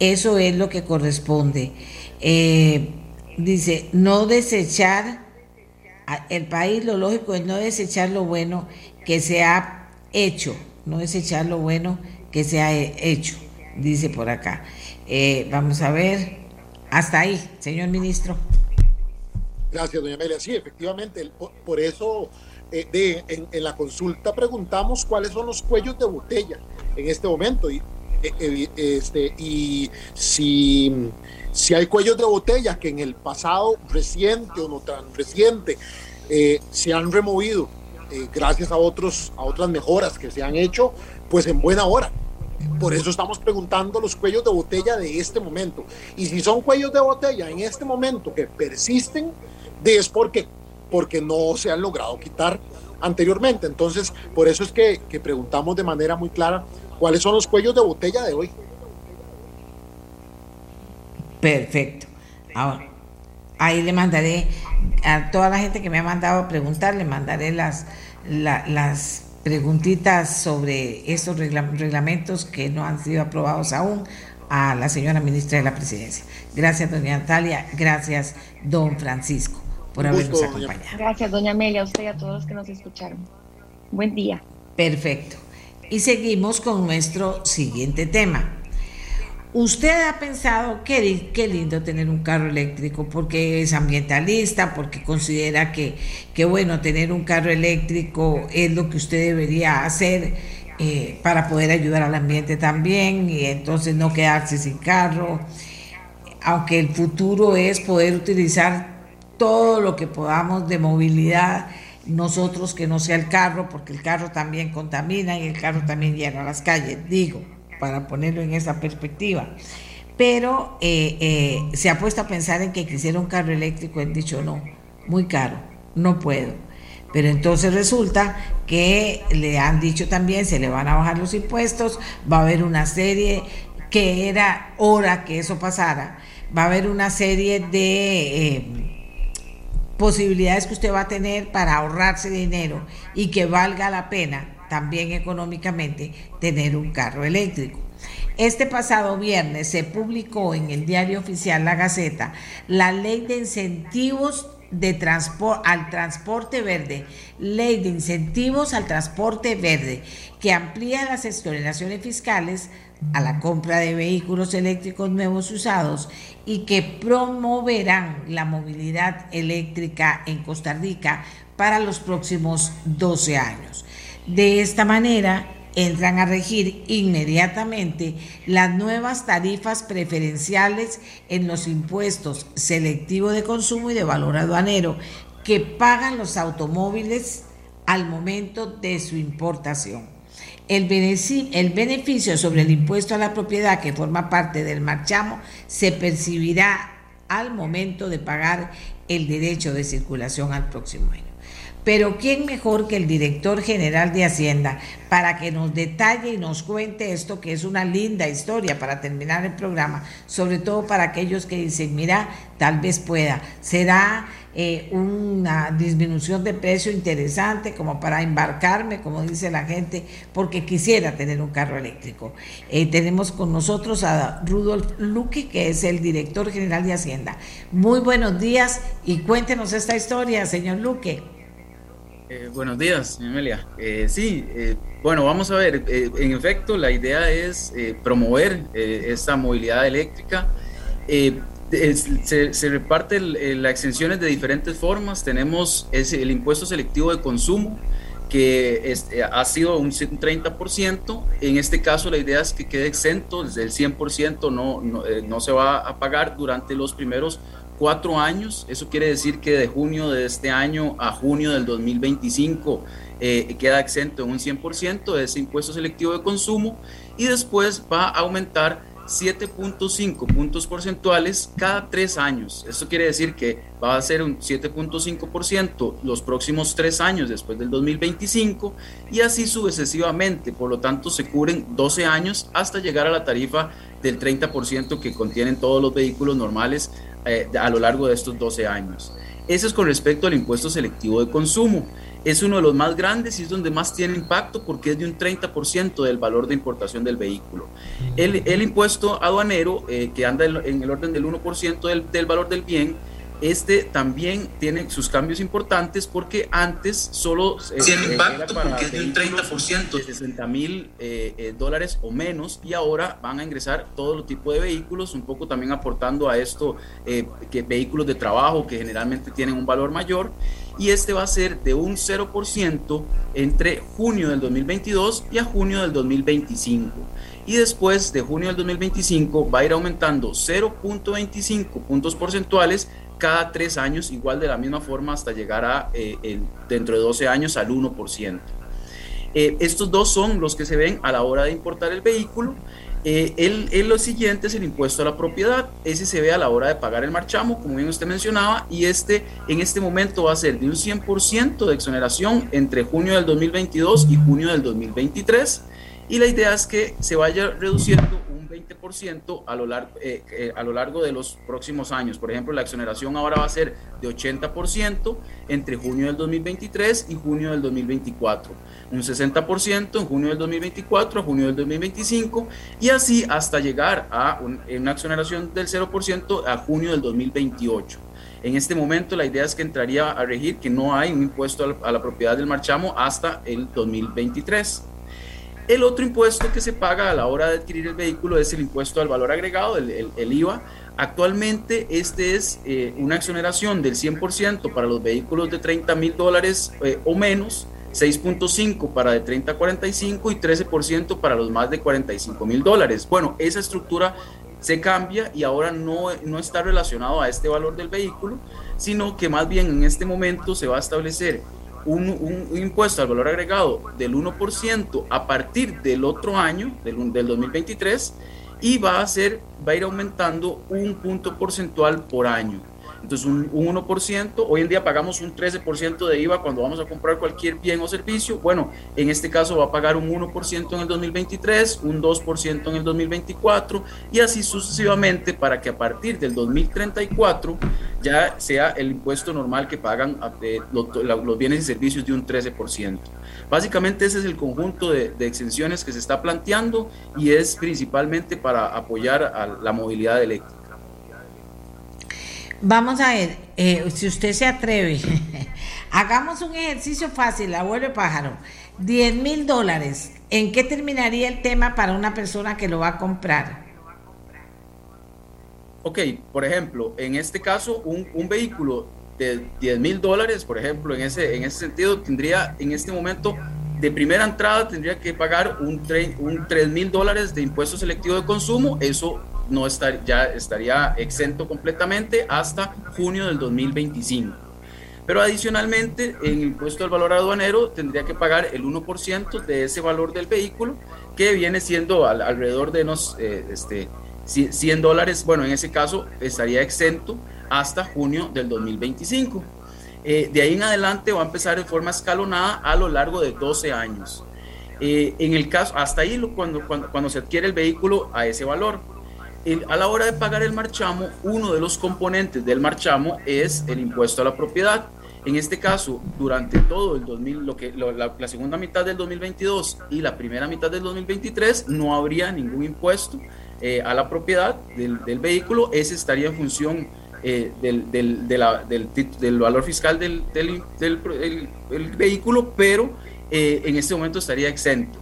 Eso es lo que corresponde. Eh, dice, no desechar, el país lo lógico es no desechar lo bueno que se ha hecho, no desechar lo bueno que se ha hecho, dice por acá. Eh, vamos a ver, hasta ahí, señor ministro. Gracias, doña Amelia. Sí, efectivamente, por, eso eh, de, en, la consulta preguntamos cuáles son los cuellos de botella en este momento y, eh, este, y si si hay cuellos de botella que en el pasado reciente o no tan reciente eh, se han removido eh, gracias a, otros, a otras mejoras que se han hecho, pues en buena hora. Por eso estamos preguntando los cuellos de botella de este momento. Y si son cuellos de botella en este momento que persisten, es porque, porque no se han logrado quitar anteriormente. Entonces, por eso es que, que preguntamos de manera muy clara cuáles son los cuellos de botella de hoy. Perfecto. Ahora, ahí le mandaré a toda la gente que me ha mandado a preguntar, le mandaré las, las preguntitas sobre estos reglamentos que no han sido aprobados aún a la señora ministra de la Presidencia. Gracias, doña Natalia. Gracias, don Francisco, por habernos acompañado. Gracias, doña Amelia, a usted y a todos los que nos escucharon. Buen día. Perfecto. Y seguimos con nuestro siguiente tema. Usted ha pensado qué, qué lindo tener un carro eléctrico porque es ambientalista, porque considera que, que bueno, tener un carro eléctrico es lo que usted debería hacer eh, para poder ayudar al ambiente también y entonces no quedarse sin carro. Aunque el futuro es poder utilizar todo lo que podamos de movilidad nosotros que no sea el carro, porque el carro también contamina y el carro también llega a las calles, digo para ponerlo en esa perspectiva. Pero eh, eh, se ha puesto a pensar en que quisiera un carro eléctrico, han dicho no, muy caro, no puedo. Pero entonces resulta que le han dicho también, se le van a bajar los impuestos, va a haber una serie que era hora que eso pasara, va a haber una serie de eh, posibilidades que usted va a tener para ahorrarse dinero y que valga la pena también económicamente, tener un carro eléctrico. Este pasado viernes se publicó en el diario oficial La Gaceta la ley de incentivos de al transporte verde, ley de incentivos al transporte verde, que amplía las exoneraciones fiscales a la compra de vehículos eléctricos nuevos usados y que promoverán la movilidad eléctrica en Costa Rica para los próximos 12 años. De esta manera, entran a regir inmediatamente las nuevas tarifas preferenciales en los impuestos selectivo de consumo y de valor aduanero que pagan los automóviles al momento de su importación. El beneficio, sobre el impuesto a la propiedad que forma parte del marchamo se percibirá al momento de pagar el derecho de circulación al próximo año. Pero ¿quién mejor que el director general de Hacienda para que nos detalle y nos cuente esto, que es una linda historia para terminar el programa, sobre todo para aquellos que dicen, mira, tal vez pueda, será eh, una disminución de precio interesante como para embarcarme, como dice la gente, porque quisiera tener un carro eléctrico. Eh, tenemos con nosotros a Rudolf Luque, que es el director general de Hacienda. Muy buenos días y cuéntenos esta historia, señor Luque. Eh, buenos días, Emilia. Eh, sí, eh, bueno, vamos a ver. en efecto, la idea es promover esta movilidad eléctrica. se, reparte las exenciones de diferentes formas. Tenemos el impuesto selectivo de consumo, que ha sido un 30%. En este caso, la idea es que quede exento, desde el 100% no, no, no se va a pagar durante los primeros cuatro años. Eso quiere decir que de junio de este año a junio del 2025 eh, queda exento en un 100% de ese impuesto selectivo de consumo y después va a aumentar 7.5 puntos porcentuales cada tres años. Esto quiere decir que va a ser un 7.5% los próximos tres años después del 2025 y así sucesivamente. Por lo tanto, se cubren 12 años hasta llegar a la tarifa del 30% que contienen todos los vehículos normales eh, a lo largo de estos 12 años. Eso es con respecto al impuesto selectivo de consumo es uno de los más grandes y es donde más tiene impacto porque es de un 30% del valor de importación del vehículo. El, el impuesto aduanero, eh, que anda en el orden del 1% del, del valor del bien, este también tiene sus cambios importantes porque antes solo eh, eh era para porque es de un 30%. de 60 mil eh, eh, dólares o menos y ahora van a ingresar todo los tipo de vehículos, un poco también aportando a esto que vehículos de trabajo que generalmente tienen un valor mayor y este va a ser de un 0% entre junio del 2022 y a junio del 2025. Y después de junio del 2025 va a ir aumentando 0.25 puntos porcentuales cada tres años, igual de la misma forma hasta llegar a eh, dentro de 12 años al 1%. Eh, estos dos son los que se ven a la hora de importar el vehículo eh, el, lo siguiente es el impuesto a la propiedad. Ese se ve a la hora de pagar el marchamo, como bien usted mencionaba, y este en este momento va a ser de un 100% de exoneración entre junio del 2022 y junio del 2023. Y la idea es que se vaya reduciendo 20% a lo, largo, eh, eh, a lo largo de los próximos años. Por ejemplo, la exoneración ahora va a ser de 80% entre junio del 2023 y junio del 2024, un 60% en junio del 2024 a junio del 2025 y así hasta llegar a una exoneración del 0% a junio del 2028. En este momento la idea es que entraría a regir que no hay un impuesto a la propiedad del marchamo hasta el 2023. El otro impuesto que se paga a la hora de adquirir el vehículo es el impuesto al valor agregado, el, IVA. Actualmente este es eh, una exoneración del 100% para los vehículos de 30 mil dólares eh, o menos, 6.5 para de 30 a 45 y 13% para los más de 45 mil dólares. Bueno, esa estructura se cambia y ahora no, no está relacionado a este valor del vehículo, sino que más bien en este momento se va a establecer un, impuesto al valor agregado del 1% a partir del otro año, del, del 2023, y va a, ser, va a ir aumentando un punto porcentual por año. Entonces, un, 1%, hoy en día pagamos un 13% de IVA cuando vamos a comprar cualquier bien o servicio. Bueno, en este caso va a pagar un 1% en el 2023, un 2% en el 2024 y así sucesivamente para que a partir del 2034 ya sea el impuesto normal que pagan eh, los, bienes y servicios de un 13%. Básicamente ese es el conjunto de, de exenciones que se está planteando y es principalmente para apoyar a la movilidad eléctrica. Vamos a ver, eh, si usted se atreve, <laughs> hagamos un ejercicio fácil, abuelo pájaro. 10 mil dólares, ¿en qué terminaría el tema para una persona que lo va a comprar? Ok, por ejemplo, en este caso, un, vehículo de 10 mil dólares, por ejemplo, en ese, en ese sentido, tendría en este momento de primera entrada tendría que pagar un, un 3 mil dólares de impuesto selectivo de consumo. Eso no estar, ya estaría exento completamente hasta junio del 2025. Pero adicionalmente, en impuesto al valor aduanero tendría que pagar el 1% de ese valor del vehículo, que viene siendo alrededor de unos este, 100 dólares. Bueno, en ese caso estaría exento hasta junio del 2025. Eh, de ahí en adelante va a empezar de forma escalonada a lo largo de 12 años. Eh, en el caso, hasta ahí cuando, cuando, cuando se adquiere el vehículo a ese valor a la hora de pagar el marchamo, uno de los componentes del marchamo es el impuesto a la propiedad. En este caso, durante todo el 2000, lo que, la, segunda mitad del 2022 y la primera mitad del 2023, no habría ningún impuesto eh, a la propiedad del, vehículo. Ese estaría en función eh, del, del, valor fiscal del, vehículo, pero eh, en este momento estaría exento.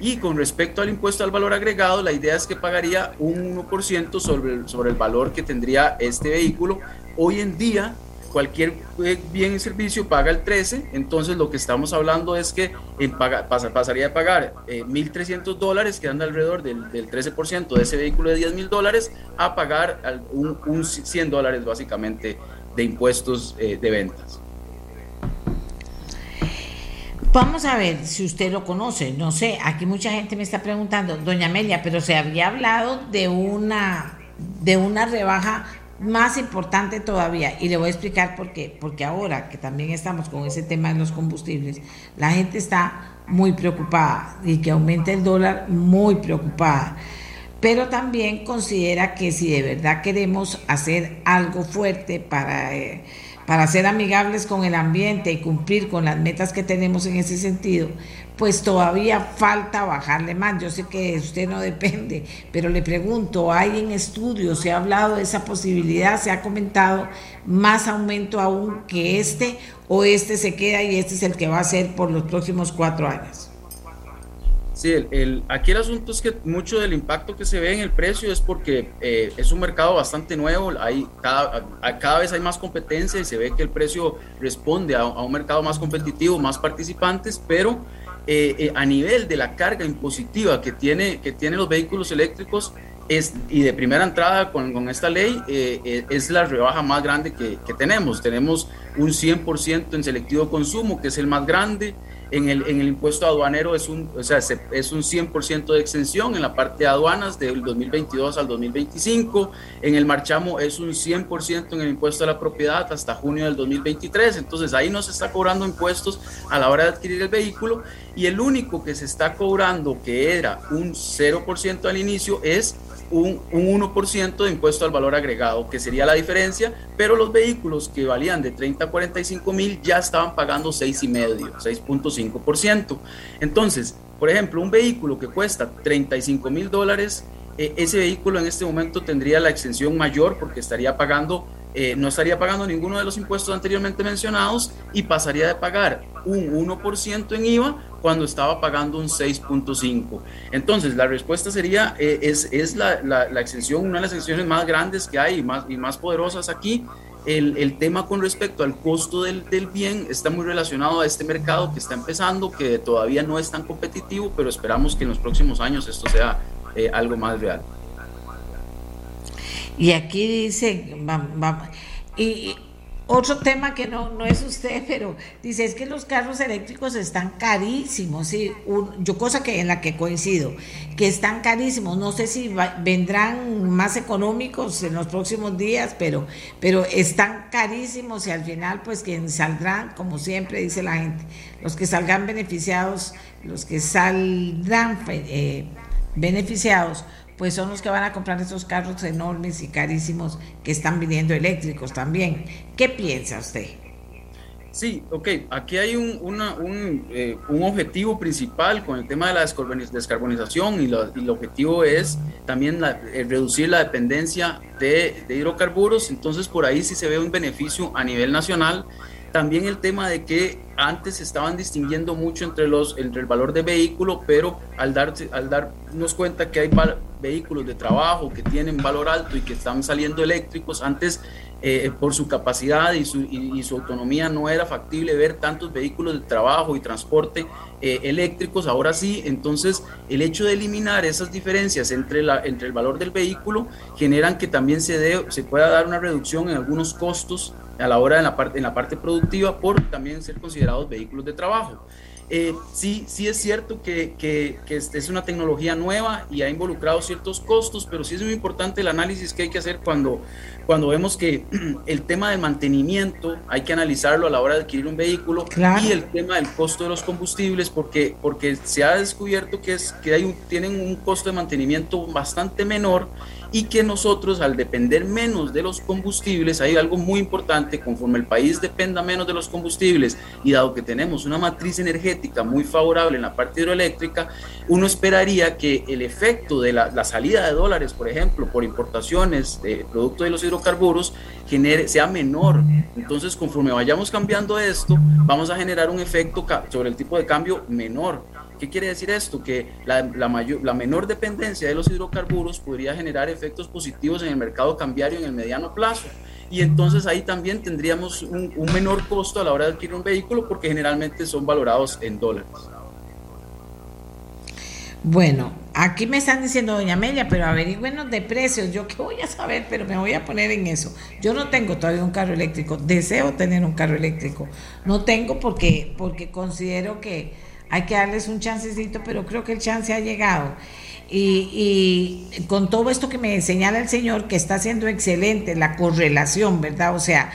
Y con respecto al impuesto al valor agregado, la idea es que pagaría un 1% sobre sobre el valor que tendría este vehículo. Hoy en día, cualquier eh, bien y servicio paga el 13, entonces lo que estamos hablando es que en pasaría de pagar 1.300 dólares, que anda alrededor del, del 13% de ese vehículo de 10 mil dólares, a pagar un, un, 100 dólares básicamente de impuestos de ventas. Vamos a ver si usted lo conoce. No sé, aquí mucha gente me está preguntando, doña Amelia, pero se había hablado de una, de una rebaja más importante todavía. Y le voy a explicar por qué. Porque ahora que también estamos con ese tema de los combustibles, la gente está muy preocupada y que aumente el dólar muy preocupada. Pero también considera que si de verdad queremos hacer algo fuerte para... Eh, para ser amigables con el ambiente y cumplir con las metas que tenemos en ese sentido, pues todavía falta bajarle más. Yo sé que usted no depende, pero le pregunto, ¿hay en estudios, se ha hablado de esa posibilidad, se ha comentado más aumento aún que este o este se queda y este es el que va a ser por los próximos cuatro años? Sí, el, aquí el asunto es que mucho del impacto que se ve en el precio es porque eh, es un mercado bastante nuevo, hay, cada, vez hay más competencia y se ve que el precio responde a, un mercado más competitivo, más participantes, pero eh, eh, a nivel de la carga impositiva que tiene, que tienen los vehículos eléctricos es, y de primera entrada con, con esta ley es la rebaja más grande que, que tenemos. Tenemos un 100% en selectivo consumo, que es el más grande en el, impuesto aduanero es un, o sea, es un 100% de exención en la parte de aduanas del 2022 al 2025. En el marchamo es un 100% en el impuesto a la propiedad hasta junio del 2023. Entonces ahí no se está cobrando impuestos a la hora de adquirir el vehículo. Y el único que se está cobrando, que era un 0% al inicio, es un, 1% de impuesto al valor agregado, que sería la diferencia, pero los vehículos que valían de 30 a 45 mil ya estaban pagando 6,5, 6.5%. Entonces, por ejemplo, un vehículo que cuesta 35 mil dólares, eh, ese vehículo en este momento tendría la exención mayor porque estaría pagando eh, no estaría pagando ninguno de los impuestos anteriormente mencionados y pasaría de pagar un 1% en IVA cuando estaba pagando un 6.5%. Entonces, la respuesta sería, eh, es, es la, la, exención, una de las exenciones más grandes que hay y más, y más poderosas aquí. El, el, tema con respecto al costo del, del, bien está muy relacionado a este mercado que está empezando, que todavía no es tan competitivo, pero esperamos que en los próximos años esto sea eh, algo más real. Y aquí dice, otro tema que no, no es usted, pero dice, es que los carros eléctricos están carísimos, ¿sí? yo cosa que en la que coincido, que están carísimos, no sé si vendrán más económicos en los próximos días, pero, pero están carísimos y al final pues quienes saldrán, como siempre dice la gente, los que salgan beneficiados, los que saldrán eh, beneficiados pues son los que van a comprar esos carros enormes y carísimos que están viniendo eléctricos también. ¿Qué piensa usted? Sí, ok, aquí hay un, un, eh, un, objetivo principal con el tema de la descarbonización y, lo, y el objetivo es también eh, reducir la dependencia de, de, hidrocarburos, entonces por ahí sí se ve un beneficio a nivel nacional. También el tema de que antes estaban distinguiendo mucho entre, los, entre el valor de vehículo, pero al, darse, al darnos cuenta que hay vehículos de trabajo que tienen valor alto y que están saliendo eléctricos, antes eh, por su capacidad y su, y, su, autonomía no era factible ver tantos vehículos de trabajo y transporte eh, eléctricos, ahora sí, entonces el hecho de eliminar esas diferencias entre, la, entre el valor del vehículo generan que también se, de, se pueda dar una reducción en algunos costos a la hora de la parte, en la parte productiva por también ser considerados vehículos de trabajo. Eh, sí, sí es cierto que, que, es una tecnología nueva y ha involucrado ciertos costos, pero sí es muy importante el análisis que hay que hacer cuando, cuando vemos que <clears throat> el tema del mantenimiento hay que analizarlo a la hora de adquirir un vehículo y el tema del costo de los combustibles, porque, porque se ha descubierto que, es, que hay tienen un costo de mantenimiento bastante menor y que nosotros al depender menos de los combustibles, hay algo muy importante, conforme el país dependa menos de los combustibles y dado que tenemos una matriz energética muy favorable en la parte hidroeléctrica, uno esperaría que el efecto de la, salida de dólares, por ejemplo, por importaciones de productos de los hidrocarburos, genere, sea menor. Entonces, conforme vayamos cambiando esto, vamos a generar un efecto sobre el tipo de cambio menor. ¿Qué quiere decir esto? Que la, mayor, menor dependencia de los hidrocarburos podría generar efectos positivos en el mercado cambiario en el mediano plazo. y entonces ahí también tendríamos un, un menor costo a la hora de adquirir un vehículo porque generalmente son valorados en dólares. Bueno, aquí me están diciendo, doña Amelia, pero averigüenos de precios. Yo qué voy a saber, pero me voy a poner en eso. Yo no tengo todavía un carro eléctrico. Deseo tener un carro eléctrico. No tengo porque, porque considero que hay que darles un chancecito, pero creo que el chance ha llegado. Y, con todo esto que me señala el señor, que está haciendo excelente la correlación, ¿verdad? O sea,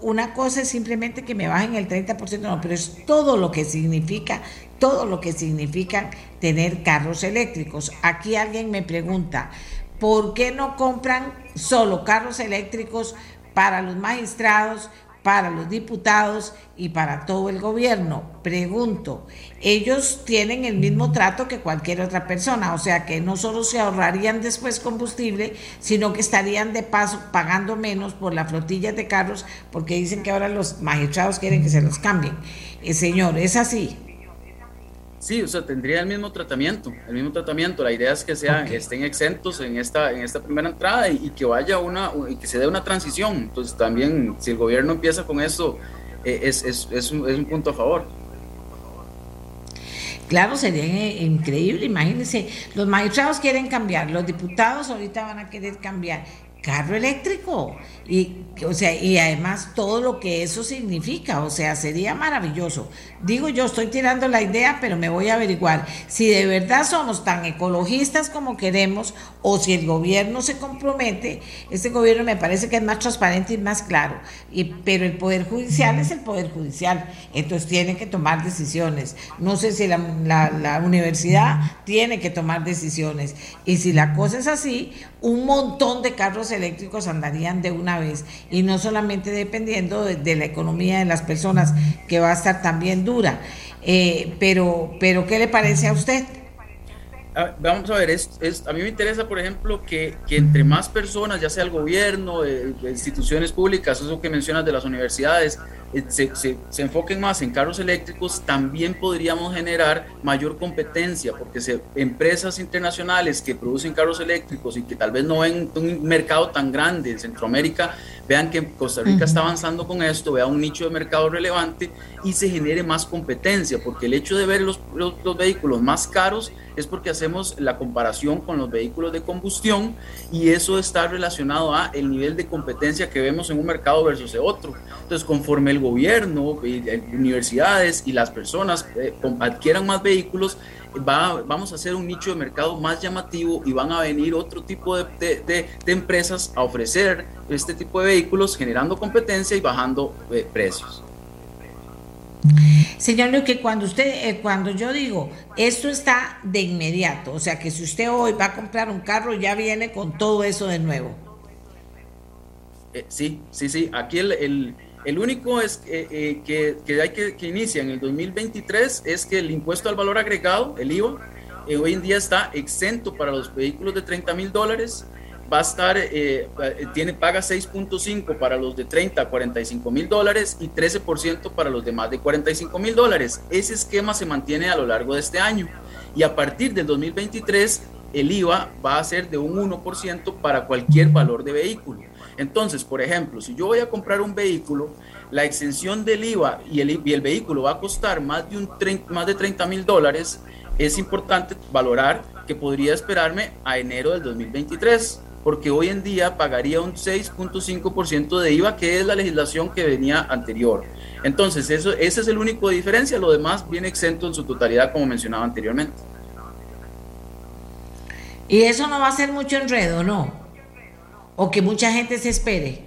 una cosa es simplemente que me bajen el 30%, no, pero es todo lo que significa, todo lo que significa tener carros eléctricos. Aquí alguien me pregunta, ¿por qué no compran solo carros eléctricos para los magistrados, para los diputados y para todo el gobierno. Pregunto, ellos tienen el mismo trato que cualquier otra persona, o sea que no solo se ahorrarían después combustible, sino que estarían de paso pagando menos por las flotillas de carros, porque dicen que ahora los magistrados quieren que se los cambien. Eh, señor, ¿es así? Sí, o sea, tendría el mismo tratamiento, el mismo tratamiento. La idea es que sean, estén exentos en esta, en esta primera entrada y, que vaya una, y que se dé una transición. Entonces también, si el gobierno empieza con eso, eh, es, es, es, un, es un punto a favor. Claro, sería increíble, imagínense, los magistrados quieren cambiar, los diputados ahorita van a querer cambiar carro eléctrico y o sea y además todo lo que eso significa o sea sería maravilloso. Digo yo estoy tirando la idea pero me voy a averiguar si de verdad somos tan ecologistas como queremos o si el gobierno se compromete. Este gobierno me parece que es más transparente y más claro y pero el poder judicial es el poder judicial entonces tiene que tomar decisiones. No sé si la, la, la universidad tiene que tomar decisiones y si la cosa es así un montón de carros eléctricos andarían de una vez y no solamente dependiendo de, la economía de las personas que va a estar también dura. Eh, pero, pero, ¿qué le parece a usted? Vamos a ver, es, a mí me interesa, por ejemplo, que, que entre más personas, ya sea el gobierno, eh, instituciones públicas, eso que mencionas de las universidades, eh, se, se, enfoquen más en carros eléctricos, también podríamos generar mayor competencia, porque se, empresas internacionales que producen carros eléctricos y que tal vez no ven un mercado tan grande en Centroamérica, vean que Costa Rica está avanzando con esto, vea un nicho de mercado relevante y se genere más competencia, porque el hecho de ver los, los, los vehículos más caros es porque hacemos la comparación con los vehículos de combustión y eso está relacionado a el nivel de competencia que vemos en un mercado versus otro. Entonces, conforme el gobierno, universidades y las personas eh, adquieran más vehículos, va, vamos a hacer un nicho de mercado más llamativo y van a venir otro tipo de empresas a ofrecer este tipo de vehículos, generando competencia y bajando eh, precios. Señor Luque, cuando usted, eh, cuando yo digo esto está de inmediato, o sea que si usted hoy va a comprar un carro, ya viene con todo eso de nuevo. Eh, sí, sí, sí. Aquí el, el, el único es eh, que, que, hay que, que inicia en el 2023 es que el impuesto al valor agregado, el IVA, hoy en día está exento para los vehículos de 30 mil dólares va a estar, eh, tiene, paga 6.5 para los de 30 a 45 mil dólares y 13% para los de más de 45 mil dólares. Ese esquema se mantiene a lo largo de este año y a partir del 2023 el IVA va a ser de un 1% para cualquier valor de vehículo. Entonces, por ejemplo, si yo voy a comprar un vehículo, la exención del IVA y el, y el vehículo va a costar más de, un 30, más de 30 mil dólares, es importante valorar que podría esperarme a enero del 2023 porque hoy en día pagaría un 6.5% de IVA, que es la legislación que venía anterior. Entonces, eso, ese es el único diferencia, lo demás viene exento en su totalidad, como mencionaba anteriormente. Y eso no va a ser mucho enredo, ¿no? O que mucha gente se espere.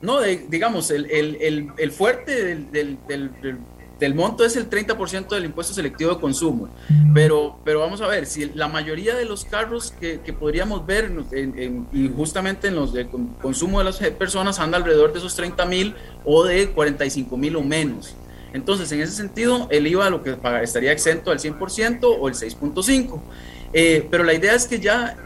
No, de, digamos, el, el, el, el fuerte del, del, del del monto es el 30% del impuesto selectivo de consumo. Pero, pero vamos a ver, si la mayoría de los carros que, que podríamos ver en, en, y justamente en los de consumo de las personas anda alrededor de esos 30 mil o de 45 mil o menos. Entonces, en ese sentido, el IVA lo que estaría exento al 100% o el 6.5%. Eh, pero la idea es que ya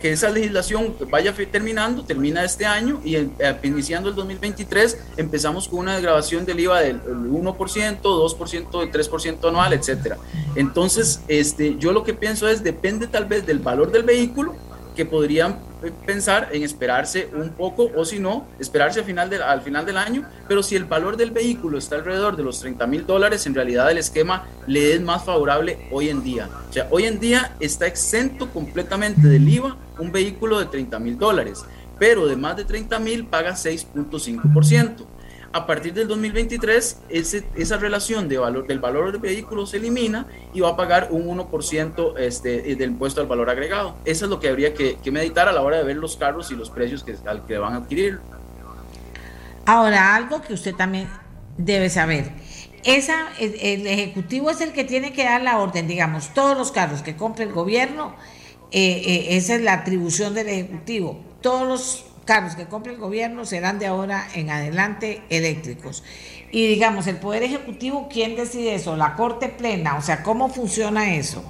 que esa legislación vaya terminando, termina este año y eh, iniciando el 2023 empezamos con una desgrabación del IVA del 1%, 2%, 3% anual, etcétera. Entonces, este, yo lo que pienso es, depende tal vez del valor del vehículo, que podrían pensar en esperarse un poco o si no, esperarse al final, de, al final del año, pero si el valor del vehículo está alrededor de los 30 mil dólares, en realidad el esquema le es más favorable hoy en día. O sea, hoy en día está exento completamente del IVA un vehículo de 30 mil dólares, pero de más de 30 mil paga 6.5% a partir del 2023 ese, esa relación del valor del vehículo se elimina y va a pagar un 1% este, del impuesto al valor agregado. Eso es lo que habría que, meditar a la hora de ver los carros y los precios que, al que van a adquirir. Ahora, algo que usted también debe saber. El, Ejecutivo es el que tiene que dar la orden, digamos, todos los carros que compre el gobierno, eh, eh, esa es la atribución del Ejecutivo. Todos los carros que compre el gobierno serán de ahora en adelante eléctricos. Y digamos, el Poder Ejecutivo, ¿quién decide eso? ¿La Corte Plena? O sea, ¿cómo funciona eso?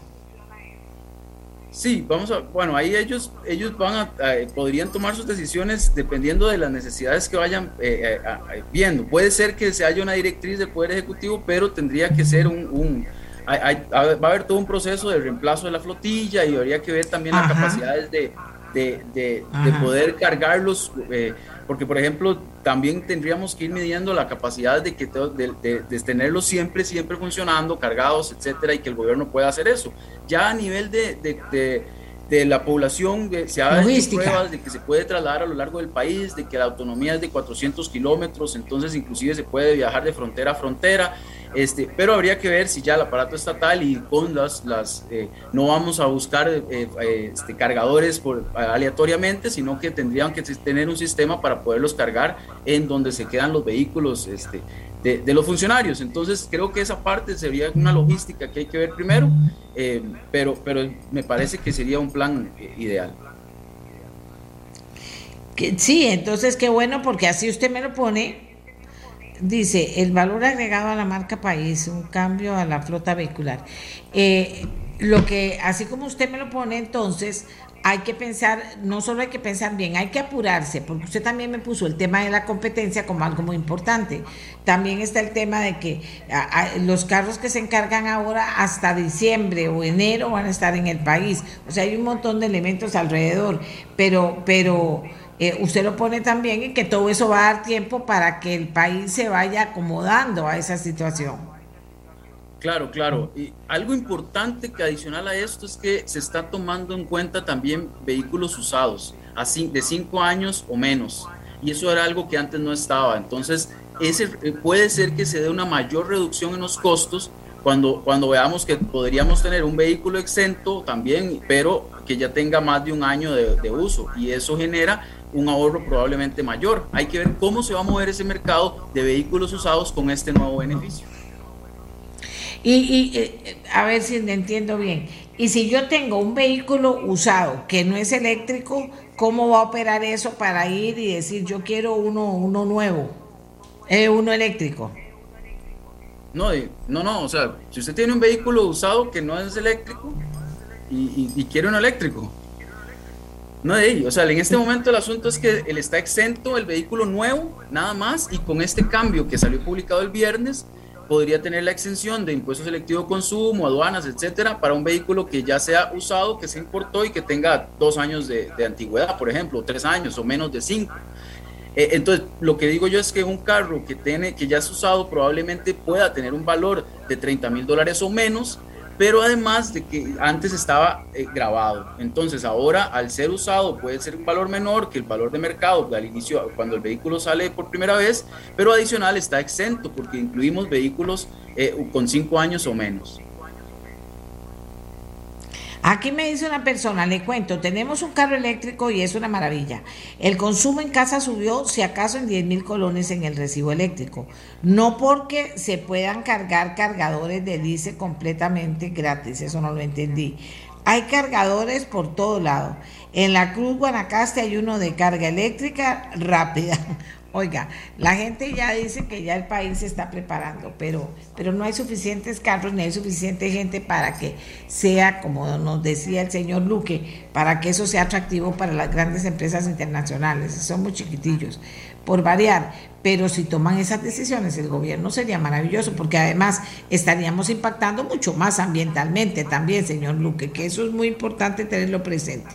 Sí, vamos a, bueno, ahí ellos, ellos van a, podrían tomar sus decisiones dependiendo de las necesidades que vayan eh, eh, viendo. Puede ser que se haya una directriz del Poder Ejecutivo, pero tendría que ser un, va a haber todo un proceso de reemplazo de la flotilla y habría que ver también las capacidades de, de, de, poder cargarlos, eh, porque por ejemplo también tendríamos que ir midiendo la capacidad de, que de, de, tenerlos siempre, siempre funcionando, cargados, etcétera, y que el gobierno pueda hacer eso. Ya a nivel de, de la población, se ha hecho pruebas de que se puede trasladar a lo largo del país, de que la autonomía es de 400 kilómetros, entonces inclusive se puede viajar de frontera a frontera, este, pero habría que ver si ya el aparato estatal y con las, las eh, no vamos a buscar eh, eh, este, cargadores por, aleatoriamente, sino que tendrían que tener un sistema para poderlos cargar en donde se quedan los vehículos este, de, los funcionarios. Entonces creo que esa parte sería una logística que hay que ver primero, pero, me parece que sería un plan ideal. Sí, entonces qué bueno porque así usted me lo pone. Dice, el valor agregado a la marca país, un cambio a la flota vehicular. Eh, lo que, así como usted me lo pone, entonces hay que pensar, no solo hay que pensar bien, hay que apurarse, porque usted también me puso el tema de la competencia como algo muy importante. También está el tema de que los carros que se encargan ahora hasta diciembre o enero van a estar en el país. O sea, hay un montón de elementos alrededor, pero, pero eh, usted lo pone también en que todo eso va a dar tiempo para que el país se vaya acomodando a esa situación. Claro, claro. Y algo importante que adicional a esto es que se está tomando en cuenta también vehículos usados, así de cinco años o menos. Y eso era algo que antes no estaba. Entonces, ese, eh, puede ser que se dé una mayor reducción en los costos cuando, cuando veamos que podríamos tener un vehículo exento también, pero que ya tenga más de un año de, de uso. Y eso genera un ahorro probablemente mayor. Hay que ver cómo se va a mover ese mercado de vehículos usados con este nuevo beneficio. Y, eh, a ver si entiendo bien. Y si yo tengo un vehículo usado que no es eléctrico, ¿cómo va a operar eso para ir y decir yo quiero uno, uno nuevo, eh, uno eléctrico? No, no, no, o sea, si usted tiene un vehículo usado que no es eléctrico y, quiere uno eléctrico, no de ello. O sea, en este momento el asunto es que él está exento el vehículo nuevo, nada más, y con este cambio que salió publicado el viernes, podría tener la exención de impuesto selectivo consumo, aduanas, etcétera, para un vehículo que ya sea usado, que se importó y que tenga dos años de, antigüedad, por ejemplo, tres años o menos de cinco. Eh, entonces, lo que digo yo es que un carro que, tiene, que ya es usado probablemente pueda tener un valor de 30 mil dólares o menos, pero además de que antes estaba eh, grabado. Entonces ahora al ser usado puede ser un valor menor que el valor de mercado al inicio, cuando el vehículo sale por primera vez, pero adicional está exento porque incluimos vehículos eh, con cinco años o menos. Aquí me dice una persona, le cuento, tenemos un carro eléctrico y es una maravilla. El consumo en casa subió, si acaso, en 10 mil colones en el recibo eléctrico. No porque se puedan cargar cargadores de dice completamente gratis, eso no lo entendí. Hay cargadores por todo lado. En la Cruz Guanacaste hay uno de carga eléctrica rápida. <laughs> Oiga, la gente ya dice que ya el país se está preparando, pero, pero no hay suficientes carros ni hay suficiente gente para que sea, como nos decía el señor Luque, para que eso sea atractivo para las grandes empresas internacionales. Son muy chiquitillos, por variar. Pero si toman esas decisiones, el gobierno sería maravilloso, porque además estaríamos impactando mucho más ambientalmente también, señor Luque, que eso es muy importante tenerlo presente.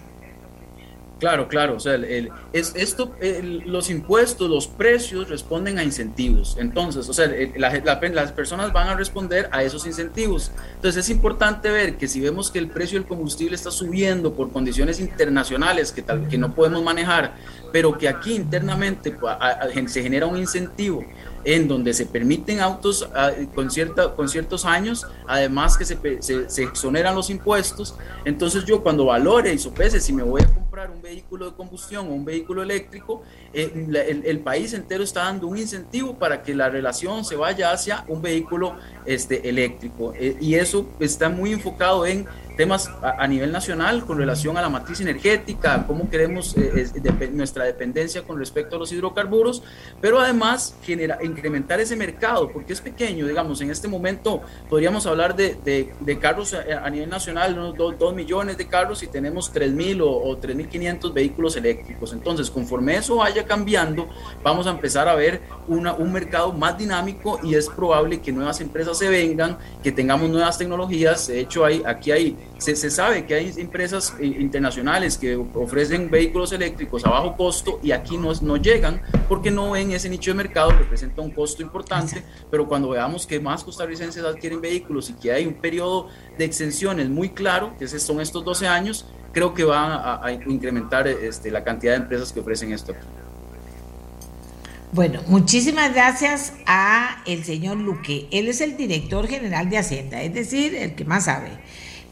Claro, claro. O sea, es, esto, los impuestos, los precios responden a incentivos. Entonces, o sea, las personas van a responder a esos incentivos. Entonces, es importante ver que si vemos que el precio del combustible está subiendo por condiciones internacionales que, tal, que no podemos manejar, pero que aquí internamente pues, se genera un incentivo en donde se permiten autos con, cierta, con ciertos años, además que se, se, exoneran los impuestos. Entonces yo cuando valore y sopese si me voy a comprar un vehículo de combustión o un vehículo eléctrico, eh, el, país entero está dando un incentivo para que la relación se vaya hacia un vehículo este, eléctrico. Eh, y eso está muy enfocado en temas a, nivel nacional con relación a la matriz energética, cómo queremos eh, nuestra dependencia con respecto a los hidrocarburos, pero además genera, incrementar ese mercado, porque es pequeño, digamos, en este momento podríamos hablar de, de, carros a, nivel nacional, unos 2, millones de carros y tenemos 3.000 o, o 3.500 vehículos eléctricos. Entonces, conforme eso vaya cambiando, vamos a empezar a ver una, un mercado más dinámico y es probable que nuevas empresas se vengan, que tengamos nuevas tecnologías. De hecho, hay, aquí hay se, sabe que hay empresas eh, internacionales que ofrecen vehículos eléctricos a bajo costo y aquí no, no llegan porque no ven ese nicho de mercado, representa un costo importante, pero cuando veamos que más costarricenses adquieren vehículos y que hay un periodo de exenciones muy claro, que son estos 12 años, creo que va a, incrementar este, la cantidad de empresas que ofrecen esto. Bueno, muchísimas gracias a el señor Luque. Él es el director general de Hacienda, es decir, el que más sabe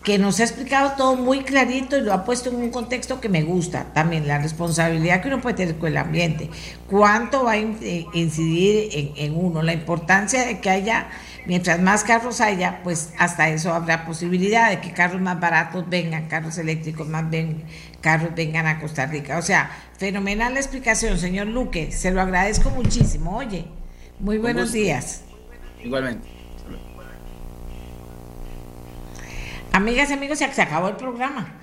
que nos ha explicado todo muy clarito y lo ha puesto en un contexto que me gusta. También la responsabilidad que uno puede tener con el ambiente, cuánto va a eh, incidir en, uno, la importancia de que haya, mientras más carros haya, pues hasta eso habrá posibilidad de que carros más baratos vengan, carros eléctricos más ven, carros vengan a Costa Rica. O sea, fenomenal la explicación, señor Luque, se lo agradezco muchísimo. Oye, muy buenos días. Igualmente. Amigas y amigos, se acabó el programa.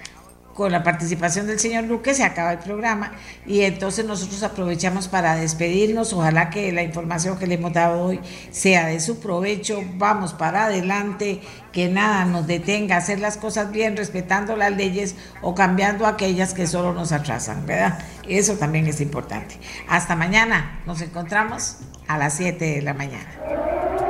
Con la participación del señor Luque se acaba el programa y entonces nosotros aprovechamos para despedirnos. Ojalá que la información que le hemos dado hoy sea de su provecho. Vamos para adelante, que nada nos detenga, hacer las cosas bien, respetando las leyes o cambiando aquellas que solo nos atrasan, ¿verdad? Eso también es importante. Hasta mañana, nos encontramos a las 7 de la mañana.